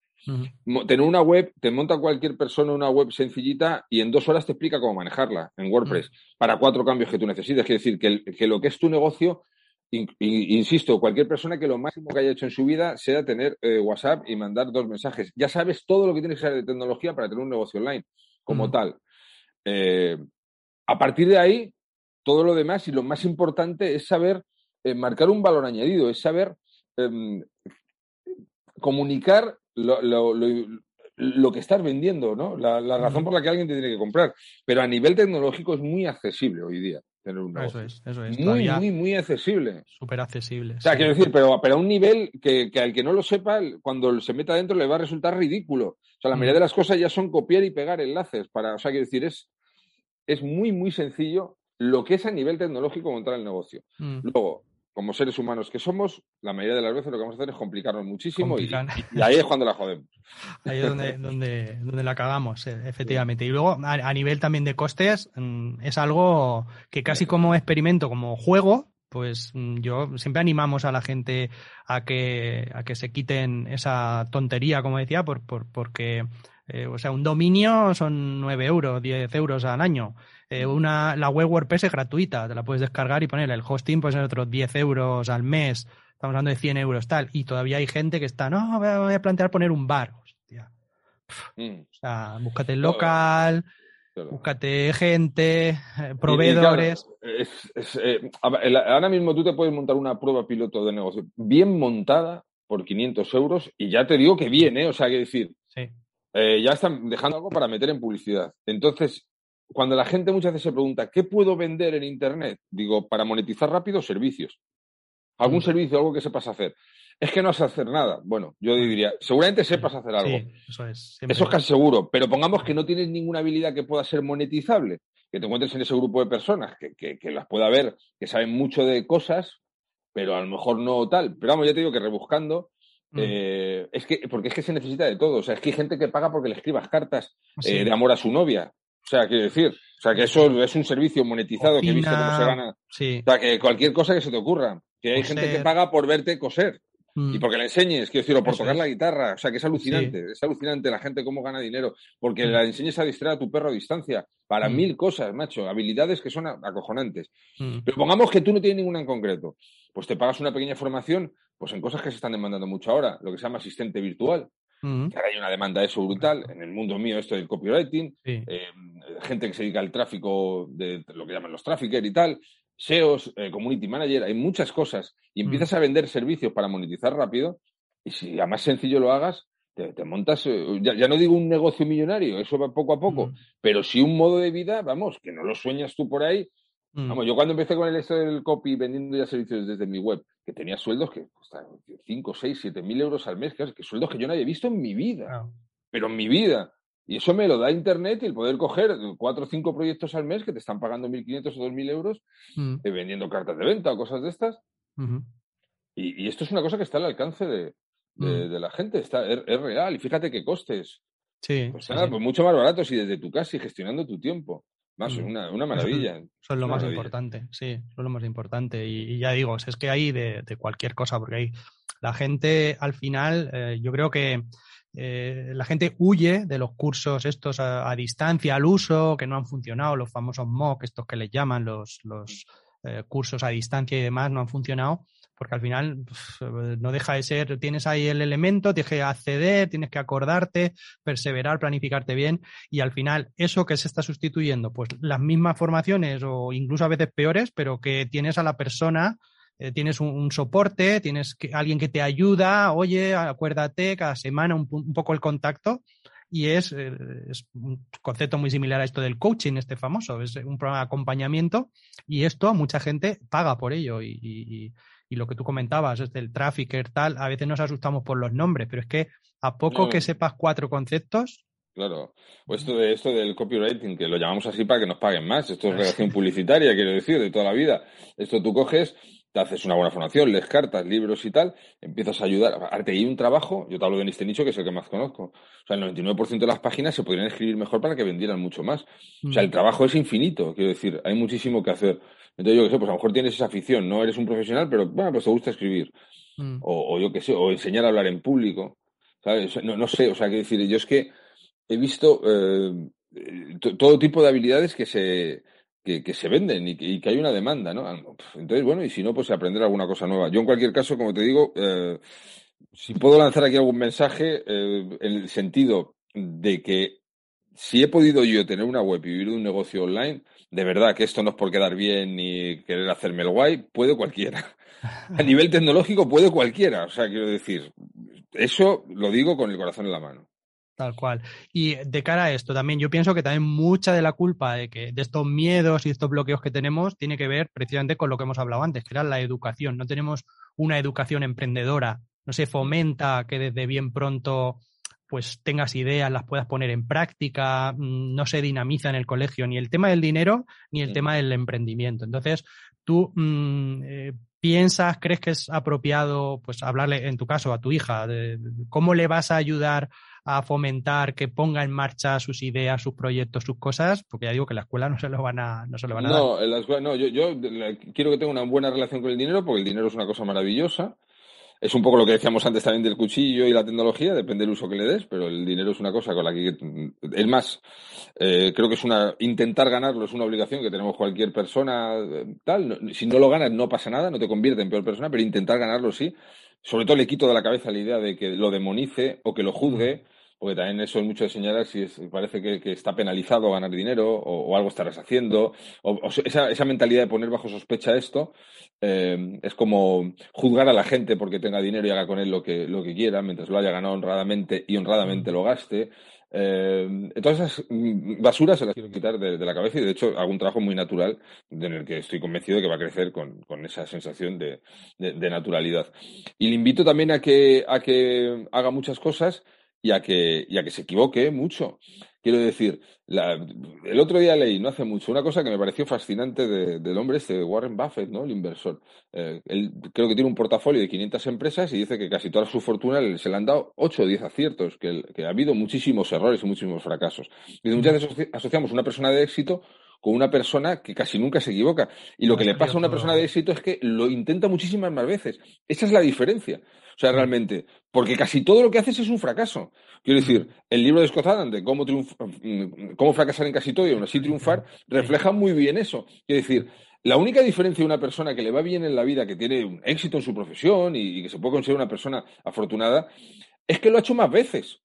B: Tener una web, te monta cualquier persona una web sencillita y en dos horas te explica cómo manejarla en WordPress para cuatro cambios que tú necesites. Es decir, que, que lo que es tu negocio insisto, cualquier persona que lo máximo que haya hecho en su vida sea tener eh, WhatsApp y mandar dos mensajes. Ya sabes todo lo que tienes que saber de tecnología para tener un negocio online como tal. Eh, a partir de ahí, todo lo demás y lo más importante es saber eh, marcar un valor añadido, es saber em, comunicar lo, que estás vendiendo, ¿no? La, la razón por la que alguien te tiene que comprar. Pero a nivel tecnológico es muy accesible hoy día.
A: Eso es, eso es.
B: Muy, muy, muy accesible.
A: Súper accesible.
B: O sea, quiero decir, pero, pero a un nivel que, al que no lo sepa, cuando se meta dentro le va a resultar ridículo. O sea, la mayoría mm. de las cosas ya son copiar y pegar enlaces para, o sea, quiero decir, es, es muy, muy sencillo lo que es a nivel tecnológico montar el negocio. Mm. Luego, como seres humanos que somos, la mayoría de las veces lo que vamos a hacer es complicarnos muchísimo y, ahí es cuando la jodemos. (laughs)
A: Ahí es donde, (laughs) donde, donde la cagamos, eh, efectivamente. Y luego, a, nivel también de costes, mm, es algo que casi como experimento, como juego, pues mm, yo siempre animamos a la gente a que, a que se quiten esa tontería, como decía, por, por, porque, eh, o sea, un dominio son 9 euros, 10 euros al año. Eh, una, la web WordPress es gratuita, te la puedes descargar y poner el hosting, pues en otros 10 euros al mes, estamos hablando de 100 euros tal, y todavía hay gente que está, no, voy a plantear poner un bar, hostia. Mm. O sea, búscate el local, búscate gente, eh, proveedores.
B: Eh, ahora mismo tú te puedes montar una prueba piloto de negocio bien montada por 500 euros y ya te digo que bien, ¿eh? O sea, que decir, sí. Ya están dejando algo para meter en publicidad. Entonces, cuando la gente muchas veces se pregunta, ¿qué puedo vender en Internet? Digo, para monetizar rápido, servicios. Algún mm. servicio, algo que sepas hacer. Es que no vas hacer nada. Bueno, yo mm. diría, seguramente sepas hacer algo. eso es. Eso es casi seguro. Pero pongamos que no tienes ninguna habilidad que pueda ser monetizable. Que te encuentres en ese grupo de personas que, las pueda ver, que saben mucho de cosas, pero a lo mejor no tal. Pero vamos, ya te digo que rebuscando, mm. eh, es que, porque es que se necesita de todo. O sea, es que hay gente que paga porque le escribas cartas eh, de amor a su novia. O sea, quiero decir, o sea, que eso es un servicio monetizado que he visto cómo se gana. O sea, que cualquier cosa que se te ocurra. Que hay gente que paga por verte coser. Y mm. porque le enseñes, quiero decir, o por tocar la guitarra. O sea, que es alucinante. Es alucinante la gente cómo gana dinero. Porque mm. la enseñes a distraer a tu perro a distancia. Para mm. mil cosas, macho. Habilidades que son acojonantes. Pero pongamos que tú no tienes ninguna en concreto. Pues te pagas una pequeña formación pues en cosas que se están demandando mucho ahora. Lo que se llama asistente virtual. Que ahora hay una demanda de eso brutal. En el mundo mío, esto del copywriting, eh, gente que se dedica al tráfico, de lo que llaman los traffickers y tal, SEOs, eh, community manager, hay muchas cosas. Y empiezas a vender servicios para monetizar rápido. Y si a más sencillo lo hagas, te, montas, eh, ya, no digo un negocio millonario, eso va poco a poco, pero sí un modo de vida, vamos, que no lo sueñas tú por ahí. Vamos, yo cuando empecé con el esto del copy vendiendo ya servicios desde mi web, que tenía sueldos que costaban 5, 6, 7 mil euros al mes, que, que sueldos que yo no había visto en mi vida. Pero en mi vida. Y eso me lo da Internet y el poder coger cuatro o cinco proyectos al mes que te están pagando 1.500 o 2.000 euros mm. eh, vendiendo cartas de venta o cosas de estas. y, esto es una cosa que está al alcance de, mm. la gente, está, es, real. Y fíjate qué costes.
A: Sí,
B: pues, pues mucho más baratos y desde tu casa y gestionando tu tiempo. Más, una, maravilla.
A: Es lo más importante, sí, es lo más importante. Y, ya digo, es que hay de, cualquier cosa, porque hay la gente al final, eh, yo creo que eh, la gente huye de los cursos estos a, distancia, al uso, que no han funcionado, los famosos MOOC, estos que les llaman los, los eh, cursos a distancia y demás, no han funcionado, porque al final no deja de ser, tienes ahí el elemento, tienes que acceder, tienes que acordarte, perseverar, planificarte bien, y al final eso que se está sustituyendo, pues las mismas formaciones o incluso a veces peores, pero que tienes a la persona eh, tienes un, soporte, tienes alguien que te ayuda, oye, acuérdate, cada semana un, poco el contacto. Y es, eh, es, un concepto muy similar a esto del coaching, este famoso, es un programa de acompañamiento y esto mucha gente paga por ello. Y, y, lo que tú comentabas, es del trafficker, tal, a veces nos asustamos por los nombres, pero es que a poco que sepas cuatro conceptos,
B: Claro. O esto de esto del copywriting, que lo llamamos así para que nos paguen más. Esto es relación publicitaria, quiero decir, de toda la vida. Esto tú coges, te haces una buena formación, lees cartas, libros y tal, empiezas a ayudar. Arte y un trabajo, yo te hablo de este nicho que es el que más conozco. O sea, el 99% de las páginas se podrían escribir mejor para que vendieran mucho más. O sea, el mm. trabajo es infinito, quiero decir, hay muchísimo que hacer. Entonces, yo qué sé, pues a lo mejor tienes esa afición, no eres un profesional, pero bueno, pues te gusta escribir. Mm. O, yo qué sé, o enseñar a hablar en público. ¿Sabes? No, no sé, o sea, quiero decir, yo es que he visto eh, todo tipo de habilidades que se que, se venden y que, hay una demanda, ¿no? Entonces, bueno, y si no, pues aprender alguna cosa nueva. Yo, en cualquier caso, como te digo, eh, si puedo lanzar aquí algún mensaje, eh, en el sentido de que si he podido yo tener una web y vivir de un negocio online, de verdad que esto no es por quedar bien ni querer hacerme el guay, puede cualquiera. A nivel tecnológico puede cualquiera. O sea, quiero decir, eso lo digo con el corazón en la mano.
A: Tal cual. Y de cara a esto también, yo pienso que también mucha de la culpa de que de estos miedos y estos bloqueos que tenemos tiene que ver precisamente con lo que hemos hablado antes, que era la educación. No tenemos una educación emprendedora, no se fomenta que desde bien pronto pues tengas ideas, las puedas poner en práctica, mm, no se dinamiza en el colegio ni el tema del dinero ni el tema del emprendimiento. Entonces, tú mm, eh, piensas, crees que es apropiado pues hablarle en tu caso a tu hija de cómo le vas a ayudar a fomentar que ponga en marcha sus ideas, sus proyectos, sus cosas, porque ya digo que la escuela no se lo van a, no se lo van a
B: no, dar. En la escuela, no, yo, yo quiero que tenga una buena relación con el dinero, porque el dinero es una cosa maravillosa. Es un poco lo que decíamos antes también del cuchillo y la tecnología, depende del uso que le des, pero el dinero es una cosa con la que, es más, eh, creo que es una, intentar ganarlo es una obligación que tenemos cualquier persona, tal, si no lo ganas no pasa nada, no te convierte en peor persona, pero intentar ganarlo sí. Sobre todo le quito de la cabeza la idea de que lo demonice o que lo juzgue porque también eso es mucho de señalar si parece que, está penalizado ganar dinero o, algo estarás haciendo. O, esa, esa, mentalidad de poner bajo sospecha esto eh, es como juzgar a la gente porque tenga dinero y haga con él lo que, lo que quiera, mientras lo haya ganado honradamente y honradamente lo gaste. Eh, todas esas basuras se las quiero quitar de, la cabeza y de hecho hago un trabajo muy natural en el que estoy convencido de que va a crecer con, con esa sensación de, de, naturalidad. Y le invito también a que, a que haga muchas cosas y a que, y que se equivoque mucho. Quiero decir, el otro día leí, no hace mucho, una cosa que me pareció fascinante del hombre este, Warren Buffett, ¿no? El inversor. Eh, él creo que tiene un portafolio de 500 empresas y dice que casi toda su fortuna se le han dado 8 o 10 aciertos, que, que ha habido muchísimos errores y muchísimos fracasos. Y muchas veces asociamos una persona de éxito con una persona que casi nunca se equivoca. Y lo que le pasa a una persona de éxito es que lo intenta muchísimas más veces. Esa es la diferencia. O sea, realmente, porque casi todo lo que haces es un fracaso. Quiero decir, el libro de Scott Adams de cómo, mm, cómo fracasar en casi todo y aún así triunfar, refleja muy bien eso. Quiero decir, la única diferencia de una persona que le va bien en la vida, que tiene un éxito en su profesión y, que se puede considerar una persona afortunada, es que lo ha hecho más veces.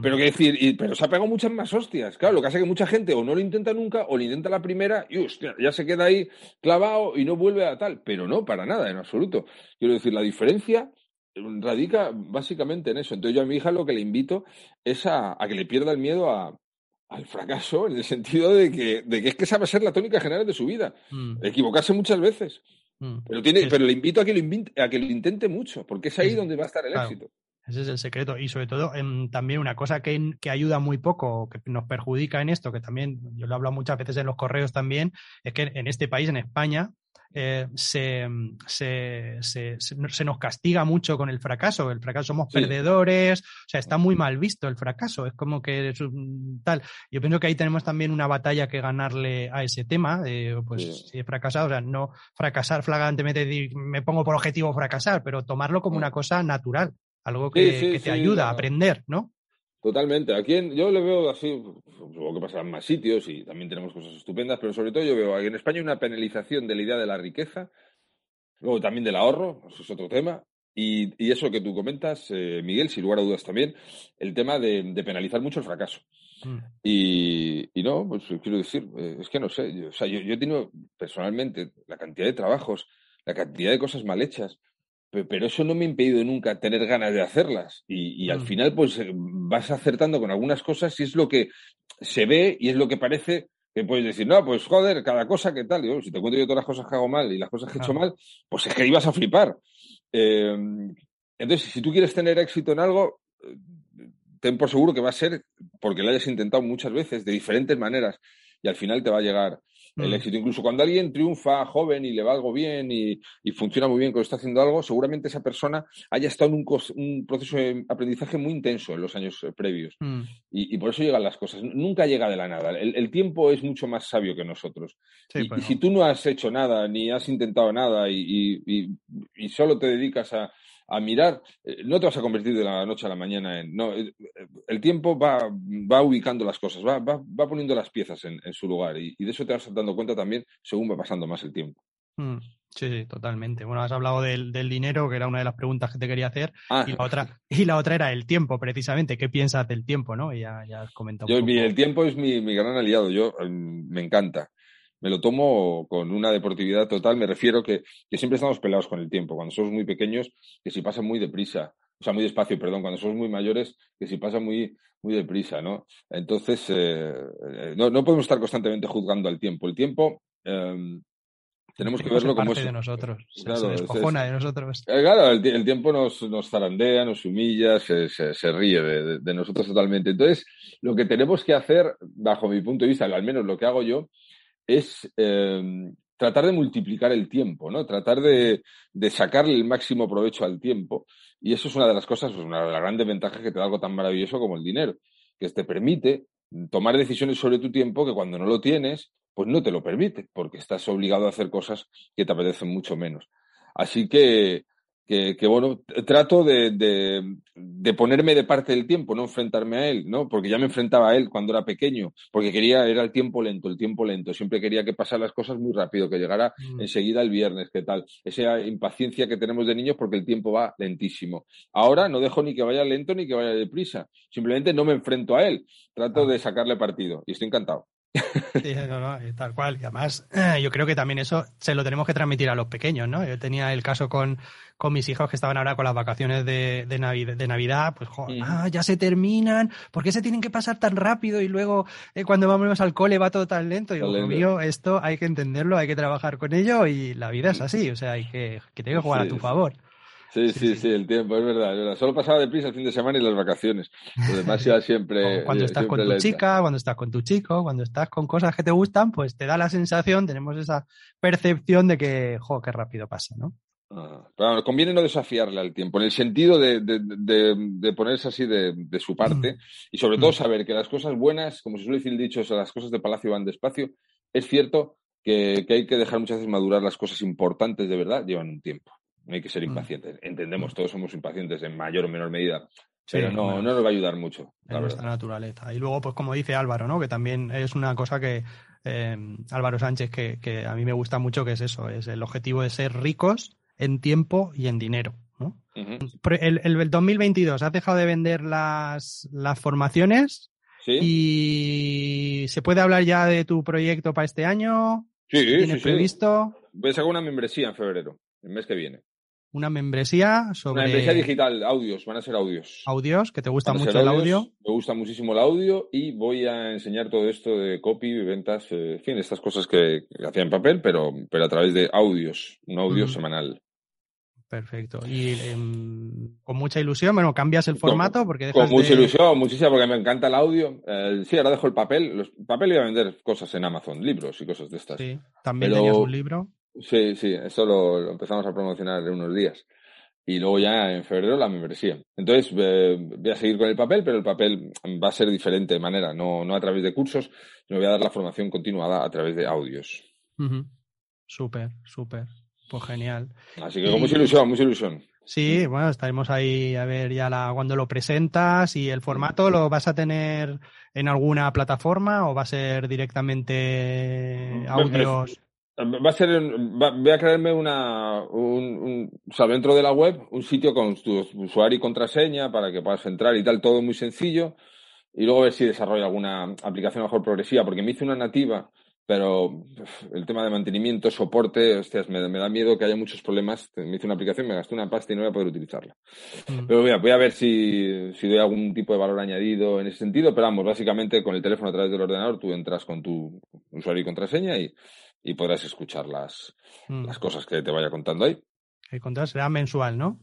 B: Pero que decir, pero se ha pegado muchas más hostias. Claro, lo que hace que mucha gente o no lo intenta nunca o lo intenta la primera y ya se queda ahí clavado y no vuelve a tal. Pero no, para nada, en absoluto. Quiero decir, la diferencia radica básicamente en eso. Entonces yo a mi hija lo que le invito es a, que le pierda el miedo al fracaso, en el sentido de que, de que es que sabe ser la tónica general de su vida. Mm. Equivocarse muchas veces. Mm. Pero, tiene, pero le invito a que, lo a que lo intente mucho, porque es ahí donde va a estar el éxito.
A: Ese es el secreto. Y sobre todo, em, también una cosa que, que, ayuda muy poco, que nos perjudica en esto, que también yo lo hablo muchas veces en los correos también, es que en este país, en España, eh, se, se, se, se, nos castiga mucho con el fracaso. El fracaso somos perdedores, o sea, está muy mal visto el fracaso. Es como que es tal. Yo pienso que ahí tenemos también una batalla que ganarle a ese tema. pues si he fracasado, o sea, no fracasar flagrantemente, me pongo por objetivo fracasar, pero tomarlo como una cosa natural, algo que, te ayuda a aprender, ¿no?
B: Totalmente. Aquí yo le veo así, supongo que pasarán más sitios y también tenemos cosas estupendas, pero sobre todo yo veo aquí en España una penalización de la idea de la riqueza, luego también del ahorro, eso es otro tema, y, eso que tú comentas, eh, Miguel, sin lugar a dudas también, el tema de, penalizar mucho el fracaso. Mm. Y, no, pues quiero decir, eh, es que no sé, yo, o sea, yo, yo he tenido personalmente la cantidad de trabajos, la cantidad de cosas mal hechas, pero eso no me ha impedido nunca tener ganas de hacerlas. Y, al mm. final, pues eh, vas acertando con algunas cosas y es lo que se ve y es lo que parece que puedes decir, no, pues joder, cada cosa que tal. Digo, si te cuento yo todas las cosas que hago mal y las cosas que he hecho mal, pues es que ibas a flipar. Eh, entonces, si tú quieres tener éxito en algo, eh, ten por seguro que va a ser porque lo hayas intentado muchas veces, de diferentes maneras, y al final te va a llegar, el mm. éxito. Incluso cuando alguien triunfa joven y le va algo bien y, funciona muy bien cuando está haciendo algo, seguramente esa persona haya estado en un, proceso de aprendizaje muy intenso en los años eh, previos. Mm. Y, por eso llegan las cosas. Nunca llega de la nada. El, tiempo es mucho más sabio que nosotros. y, pues si tú no has hecho nada, ni has intentado nada y solo te dedicas a, a mirar, eh, no te vas a convertir de la noche a la mañana en... No, eh, el tiempo va, va ubicando las cosas, va, va, va poniendo las piezas en, su lugar y, de eso te vas dando cuenta también según va pasando más el tiempo.
A: Mm, sí, totalmente. Bueno, has hablado del, dinero, que era una de las preguntas que te quería hacer, ah. y, la otra, y la otra era el tiempo, precisamente. ¿Qué piensas del tiempo, no? ya, ya has comentado.
B: Yo, el tiempo es mi, mi gran aliado, yo em, me encanta me lo tomo con una deportividad total. Me refiero que, que siempre estamos pelados con el tiempo. Cuando somos muy pequeños, que si pasa muy deprisa, o sea, muy despacio, perdón, cuando somos muy mayores, que si pasa muy, muy deprisa, ¿no? Entonces, eh, eh, no, no, podemos estar constantemente juzgando al tiempo. El tiempo em, tenemos que verlo como
A: es. de nosotros, claro, se despojona de nosotros.
B: Eh, claro, el, tiempo nos, nos, zarandea, nos humilla, se, se, ríe de, de, nosotros totalmente. Entonces, lo que tenemos que hacer, bajo mi punto de vista, al menos lo que hago yo, es em, tratar de multiplicar el tiempo, ¿no? Tratar de, sacarle el máximo provecho al tiempo. Y eso es una de las cosas, pues, una de las grandes ventajas que te da algo tan maravilloso como el dinero, que te permite tomar decisiones sobre tu tiempo que cuando no lo tienes, pues no te lo permite, porque estás obligado a hacer cosas que te apetecen mucho menos. Así que que, bueno, trato de, de, ponerme de parte del tiempo, no enfrentarme a él, ¿no? Porque ya me enfrentaba a él cuando era pequeño, porque quería, era el tiempo lento, el tiempo lento, siempre quería que pasaran las cosas muy rápido, que llegara mm. enseguida el viernes, ¿qué tal? Esa impaciencia que tenemos de niños porque el tiempo va lentísimo. Ahora no dejo ni que vaya lento ni que vaya deprisa, simplemente no me enfrento a él, trato ah. de sacarle partido y estoy encantado.
A: Sí, tal cual. Y además, (clears throat) yo creo que también eso se lo tenemos que transmitir a los pequeños, ¿no? Yo tenía el caso con, con mis hijos que estaban ahora con las vacaciones de, de, Navidad, pues, joder, ah, ya se terminan, ¿por qué se tienen que pasar tan rápido y luego eh, cuando vamos al cole va todo tan lento? Y digo, mío, esto hay que entenderlo, hay que trabajar con ello y la vida es así, o sea, hay que, que que jugar a tu favor.
B: Sí, sí, sí, el tiempo, es verdad, es verdad. Solo pasaba deprisa el fin de semana y las vacaciones. Lo demás iba (laughs) siempre.
A: Cuando estás con tu chica, cuando estás con tu chico, cuando estás con cosas que te gustan, pues te da la sensación, tenemos esa percepción de que, jo, qué rápido pasa, ¿no?
B: Ah, pero conviene no desafiarle al tiempo, en el sentido de, de, ponerse así de, su parte mm. y sobre todo mm. saber que las cosas buenas, como se suele decir dicho, las cosas de palacio van despacio. Es cierto que, que hay que dejar muchas veces madurar las cosas importantes de verdad, llevan un tiempo no hay que ser mm. impacientes. Entendemos, mm. todos somos impacientes en mayor o menor medida, pero no, no nos va a ayudar mucho.
A: En nuestra naturaleza. Y luego, pues como dice Álvaro, ¿no? Que también es una cosa que eh, Álvaro Sánchez, que, a mí me gusta mucho, que es eso, es el objetivo de ser ricos en tiempo y en dinero. ¿no? el, el, 2022, ¿has dejado de vender las, las formaciones?
B: Sí.
A: Y se puede hablar ya de tu proyecto para este año.
B: Sí,
A: ¿Tienes
B: sí,
A: previsto?
B: Voy a sacar una membresía en febrero, el mes que viene
A: una membresía sobre.
B: Una membresía digital, audios, van a ser audios.
A: Audios, que te gusta mucho el audio.
B: Me gusta muchísimo el audio y voy a enseñar todo esto de copy, ventas, eh, en fin, estas cosas que, hacía en papel, pero, pero a través de audios, un audio semanal.
A: Perfecto. Y em, con mucha ilusión, bueno, cambias el formato porque
B: Con mucha ilusión, muchísima, porque me encanta el audio. Eh, sí, ahora dejo el papel. Los, papel iba a vender cosas en Amazon, libros y cosas de estas.
A: Sí, también tenías un libro.
B: Sí, sí, eso lo, empezamos a promocionar en unos días. Y luego ya en febrero la membresía. Entonces eh, voy a seguir con el papel, pero el papel va a ser diferente de manera, no, no a través de cursos, sino voy a dar la formación continuada a través de audios.
A: Súper, súper. Pues genial.
B: Así que con mucha ilusión, mucha ilusión.
A: Sí, bueno, estaremos ahí a ver ya la, cuando lo presentas y el formato lo vas a tener en alguna plataforma o va a ser directamente audios.
B: Va a ser, voy a crearme una, un, o sea, dentro de la web, un sitio con tu usuario y contraseña para que puedas entrar y tal, todo muy sencillo. Y luego ver si desarrollo alguna aplicación mejor progresiva, porque me hice una nativa pero el tema de mantenimiento, soporte, hostias, me, da miedo que haya muchos problemas. Me hice una aplicación, me gasté una pasta y no voy a poder utilizarla. Mm. Pero voy a, voy a ver si, si, doy algún tipo de valor añadido en ese sentido. Pero vamos, básicamente con el teléfono a través del ordenador tú entras con tu usuario y contraseña y, y podrás escuchar las, mm. las cosas que te vaya contando ahí.
A: El contrato será mensual, ¿no?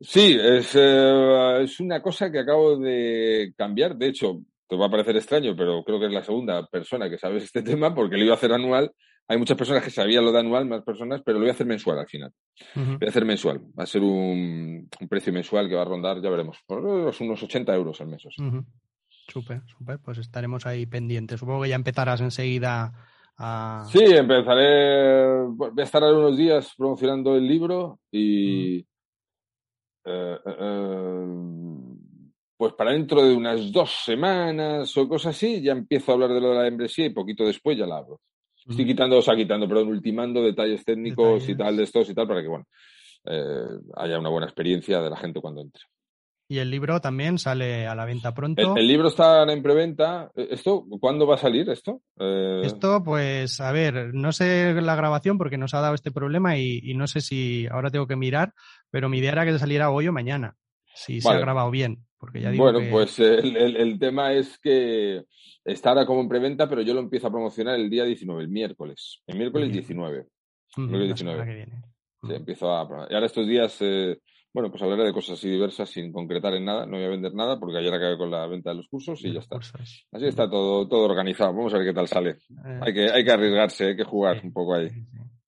B: Sí, es, eh, es una cosa que acabo de cambiar. De hecho, te va a parecer extraño, pero creo que es la segunda persona que sabes (laughs) este tema porque lo iba a hacer anual. Hay muchas personas que sabían lo de anual, más personas, pero lo voy a hacer mensual al final. Voy a hacer mensual. Va a ser un, precio mensual que va a rondar, ya veremos, por unos 80 euros al mes.
A: Súper, súper. Pues estaremos ahí pendientes. Supongo que ya empezarás enseguida a.
B: Sí, empezaré. Voy a estar unos días promocionando el libro y. Eh, eh, eh, pues para dentro de unas dos semanas o cosas así, ya empiezo a hablar de lo de la membresía y poquito después ya la abro. Estoy quitando, o sea, quitando, perdón, ultimando detalles técnicos y tal de estos y tal para que, bueno, eh, haya una buena experiencia de la gente cuando entre.
A: Y el libro también sale a la venta pronto.
B: El, libro está en preventa. Eh, ¿Esto cuándo va a salir esto?
A: Eh, esto, pues, a ver, no sé la grabación porque nos ha dado este problema y, no sé si ahora tengo que mirar, pero mi idea era que saliera hoy o mañana, si se ha grabado bien
B: bueno, pues el, tema es que está ahora como en preventa, pero yo lo empiezo a promocionar el día 19, el miércoles. El miércoles 19. El 19. Sí, empiezo a. Y ahora estos días, eh, bueno, pues hablaré de cosas así diversas sin concretar en nada. No voy a vender nada porque ayer acabé con la venta de los cursos y ya está. Así está todo, todo organizado. Vamos a ver qué tal sale. Eh, hay, que, hay que arriesgarse, hay que jugar un poco ahí.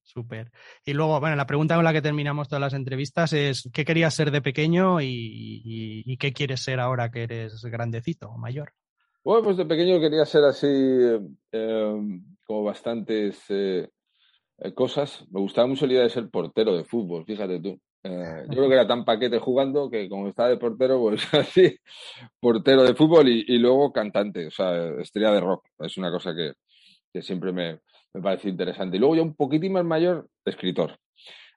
A: Súper. Y luego, bueno, la pregunta con la que terminamos todas las entrevistas es ¿qué querías ser de pequeño y, qué quieres ser ahora que eres grandecito o mayor?
B: Bueno, pues de pequeño quería ser así eh, como bastantes eh, cosas. Me gustaba mucho la idea de ser portero de fútbol, fíjate tú. Eh, yo creo que era tan paquete jugando que como estaba de portero, pues (laughs) así, portero de fútbol y, luego cantante, o sea, estrella de rock. Es una cosa que siempre me, me pareció interesante. Y luego ya un poquitín más mayor, escritor.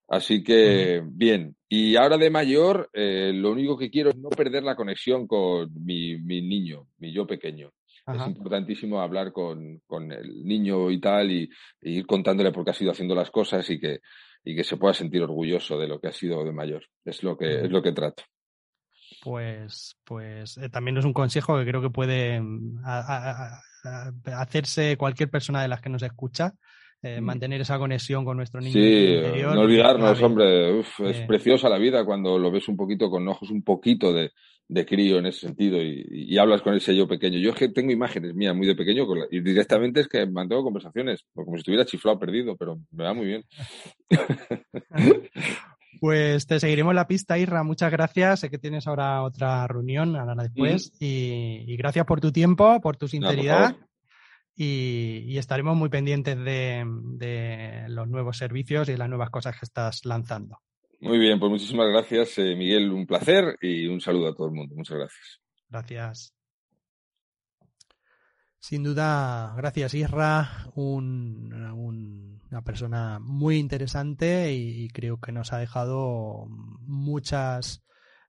B: Así que, bien. Y ahora de mayor, eh, lo único que quiero es no perder la conexión con mi, niño, mi yo pequeño. Es importantísimo hablar con, el niño y tal, y, ir contándole por qué ha sido haciendo las cosas y que, y que se pueda sentir orgulloso de lo que ha sido de mayor. Es lo que, es lo que trato
A: pues, pues eh, también es un consejo que creo que puede mm, hacerse cualquier persona de las que nos escucha. Eh, mm. mantener esa conexión con nuestro niño.
B: Sí, no olvidarnos, hombre, es eh. preciosa la vida cuando lo ves un poquito con ojos un poquito de, crío en ese sentido y, hablas con ese yo pequeño. Yo es que tengo imágenes mías muy de pequeño y directamente es que mantengo conversaciones, como si estuviera chiflado perdido, pero me va muy bien. (laughs)
A: Pues te seguiremos la pista, Irra. Muchas gracias. Sé que tienes ahora otra reunión, ahora después. y, gracias por tu tiempo, por tu sinceridad. y, estaremos muy pendientes de, los nuevos servicios y las nuevas cosas que estás lanzando.
B: Muy bien, pues muchísimas gracias, eh, Miguel. Un placer y un saludo a todo el mundo. Muchas gracias.
A: Gracias. Sin duda, gracias Isra, una persona muy interesante y, creo que nos ha dejado muchas,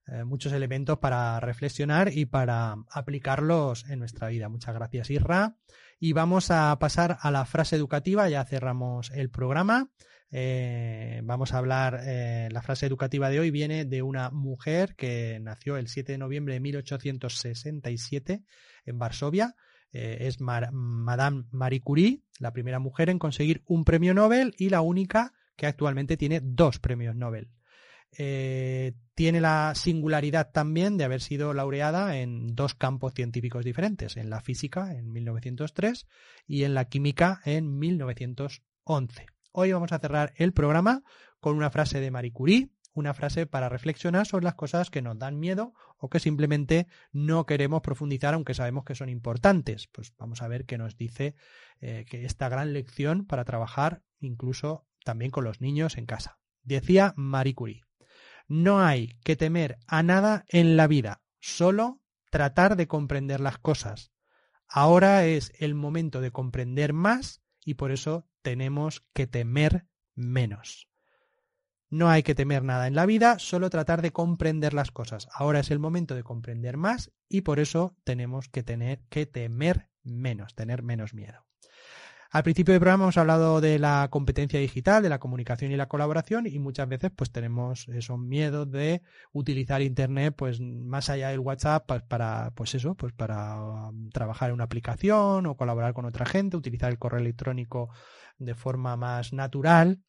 A: eh, muchos elementos para reflexionar y para aplicarlos en nuestra vida. Muchas gracias Isra. Y vamos a pasar a la frase educativa, ya cerramos el programa. Eh, vamos a hablar, eh, la frase educativa de hoy viene de una mujer que nació el 7 de noviembre de 1867 en Varsovia eh, es Madame Marie Curie, la primera mujer en conseguir un premio Nobel y la única que actualmente tiene dos premios Nobel. tiene la singularidad también de haber sido laureada en dos campos científicos diferentes, en la física en 1903 y en la química en 1911. Hoy vamos a cerrar el programa con una frase de Marie Curie, una frase para reflexionar sobre las cosas que nos dan miedo o que simplemente no queremos profundizar aunque sabemos que son importantes. Pues vamos a ver qué nos dice eh, que esta gran lección para trabajar incluso también con los niños en casa. Decía Marie Curie, no hay que temer a nada en la vida, solo tratar de comprender las cosas. Ahora es el momento de comprender más y por eso tenemos que temer menos. No hay que temer nada en la vida, solo tratar de comprender las cosas. Ahora es el momento de comprender más y por eso tenemos que tener que temer menos, tener menos miedo. Al principio del programa hemos hablado de la competencia digital, de la comunicación y la colaboración y muchas veces pues tenemos esos miedos de utilizar internet pues más allá del WhatsApp pues, para pues eso, pues para um, trabajar en una aplicación o colaborar con otra gente, utilizar el correo electrónico de forma más natural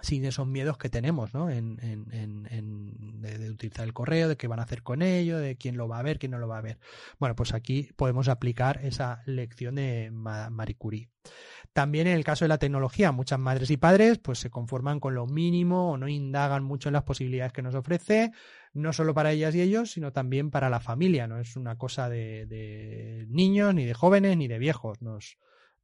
A: sin esos miedos que tenemos, ¿no? En, de, utilizar el correo, de qué van a hacer con ello, de quién lo va a ver, quién no lo va a ver. Bueno, pues aquí podemos aplicar esa lección de Marie Curie. También en el caso de la tecnología, muchas madres y padres pues se conforman con lo mínimo o no indagan mucho en las posibilidades que nos ofrece, no solo para ellas y ellos, sino también para la familia. No es una cosa de, niños, ni de jóvenes, ni de viejos.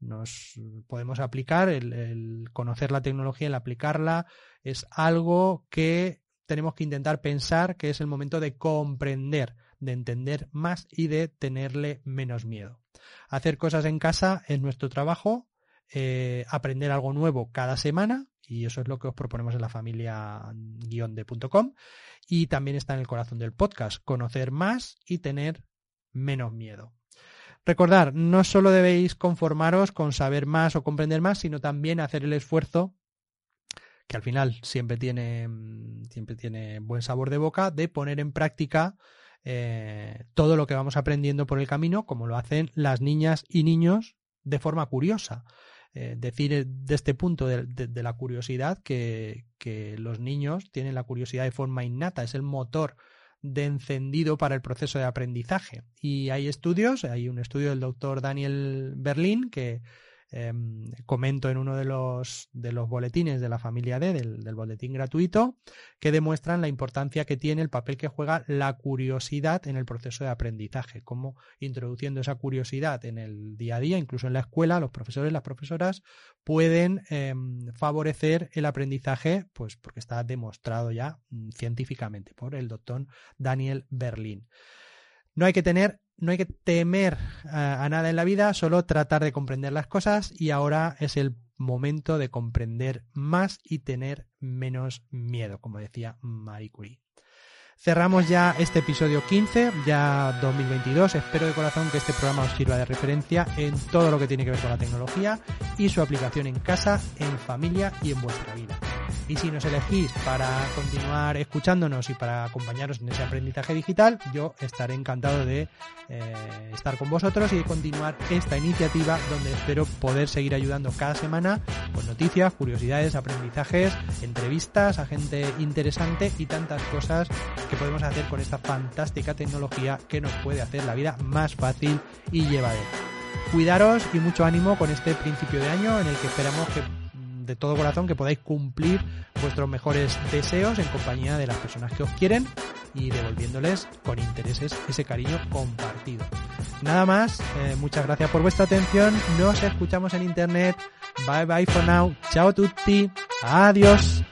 A: Nos podemos aplicar, el, conocer la tecnología, el aplicarla, es algo que tenemos que intentar pensar que es el momento de comprender, de entender más y de tenerle menos miedo. Hacer cosas en casa es nuestro trabajo, eh, aprender algo nuevo cada semana, y eso es lo que os proponemos en la familia de.com, y también está en el corazón del podcast, conocer más y tener menos miedo. Recordar, no solo debéis conformaros con saber más o comprender más, sino también hacer el esfuerzo que al final siempre tiene, siempre tiene buen sabor de boca, de poner en práctica eh, todo lo que vamos aprendiendo por el camino, como lo hacen las niñas y niños de forma curiosa. Eh, decir de este punto de, la curiosidad que, los niños tienen la curiosidad de forma innata, es el motor de encendido para el proceso de aprendizaje. Y hay estudios, hay un estudio del doctor Daniel Berlin que Em, comento en uno de los, de los boletines de la familia D, del, boletín gratuito, que demuestran la importancia que tiene el papel que juega la curiosidad en el proceso de aprendizaje, como introduciendo esa curiosidad en el día a día, incluso en la escuela, los profesores, las profesoras pueden em, favorecer el aprendizaje, pues porque está demostrado ya mm, científicamente por el doctor Daniel Berlin. No hay que tener no hay que temer a, nada en la vida, solo tratar de comprender las cosas y ahora es el momento de comprender más y tener menos miedo, como decía Marie Curie. Cerramos ya este episodio 15, ya 2022. Espero de corazón que este programa os sirva de referencia en todo lo que tiene que ver con la tecnología y su aplicación en casa, en familia y en vuestra vida. Y si nos elegís para continuar escuchándonos y para acompañaros en ese aprendizaje digital, yo estaré encantado de eh, estar con vosotros y de continuar esta iniciativa donde espero poder seguir ayudando cada semana con noticias, curiosidades, aprendizajes, entrevistas a gente interesante y tantas cosas que podemos hacer con esta fantástica tecnología que nos puede hacer la vida más fácil y llevadera. Cuidaros y mucho ánimo con este principio de año en el que esperamos que de todo corazón que podáis cumplir vuestros mejores deseos en compañía de las personas que os quieren y devolviéndoles con intereses ese cariño compartido. Nada más, eh, muchas gracias por vuestra atención, nos escuchamos en internet, bye bye for now, chao tutti, adiós.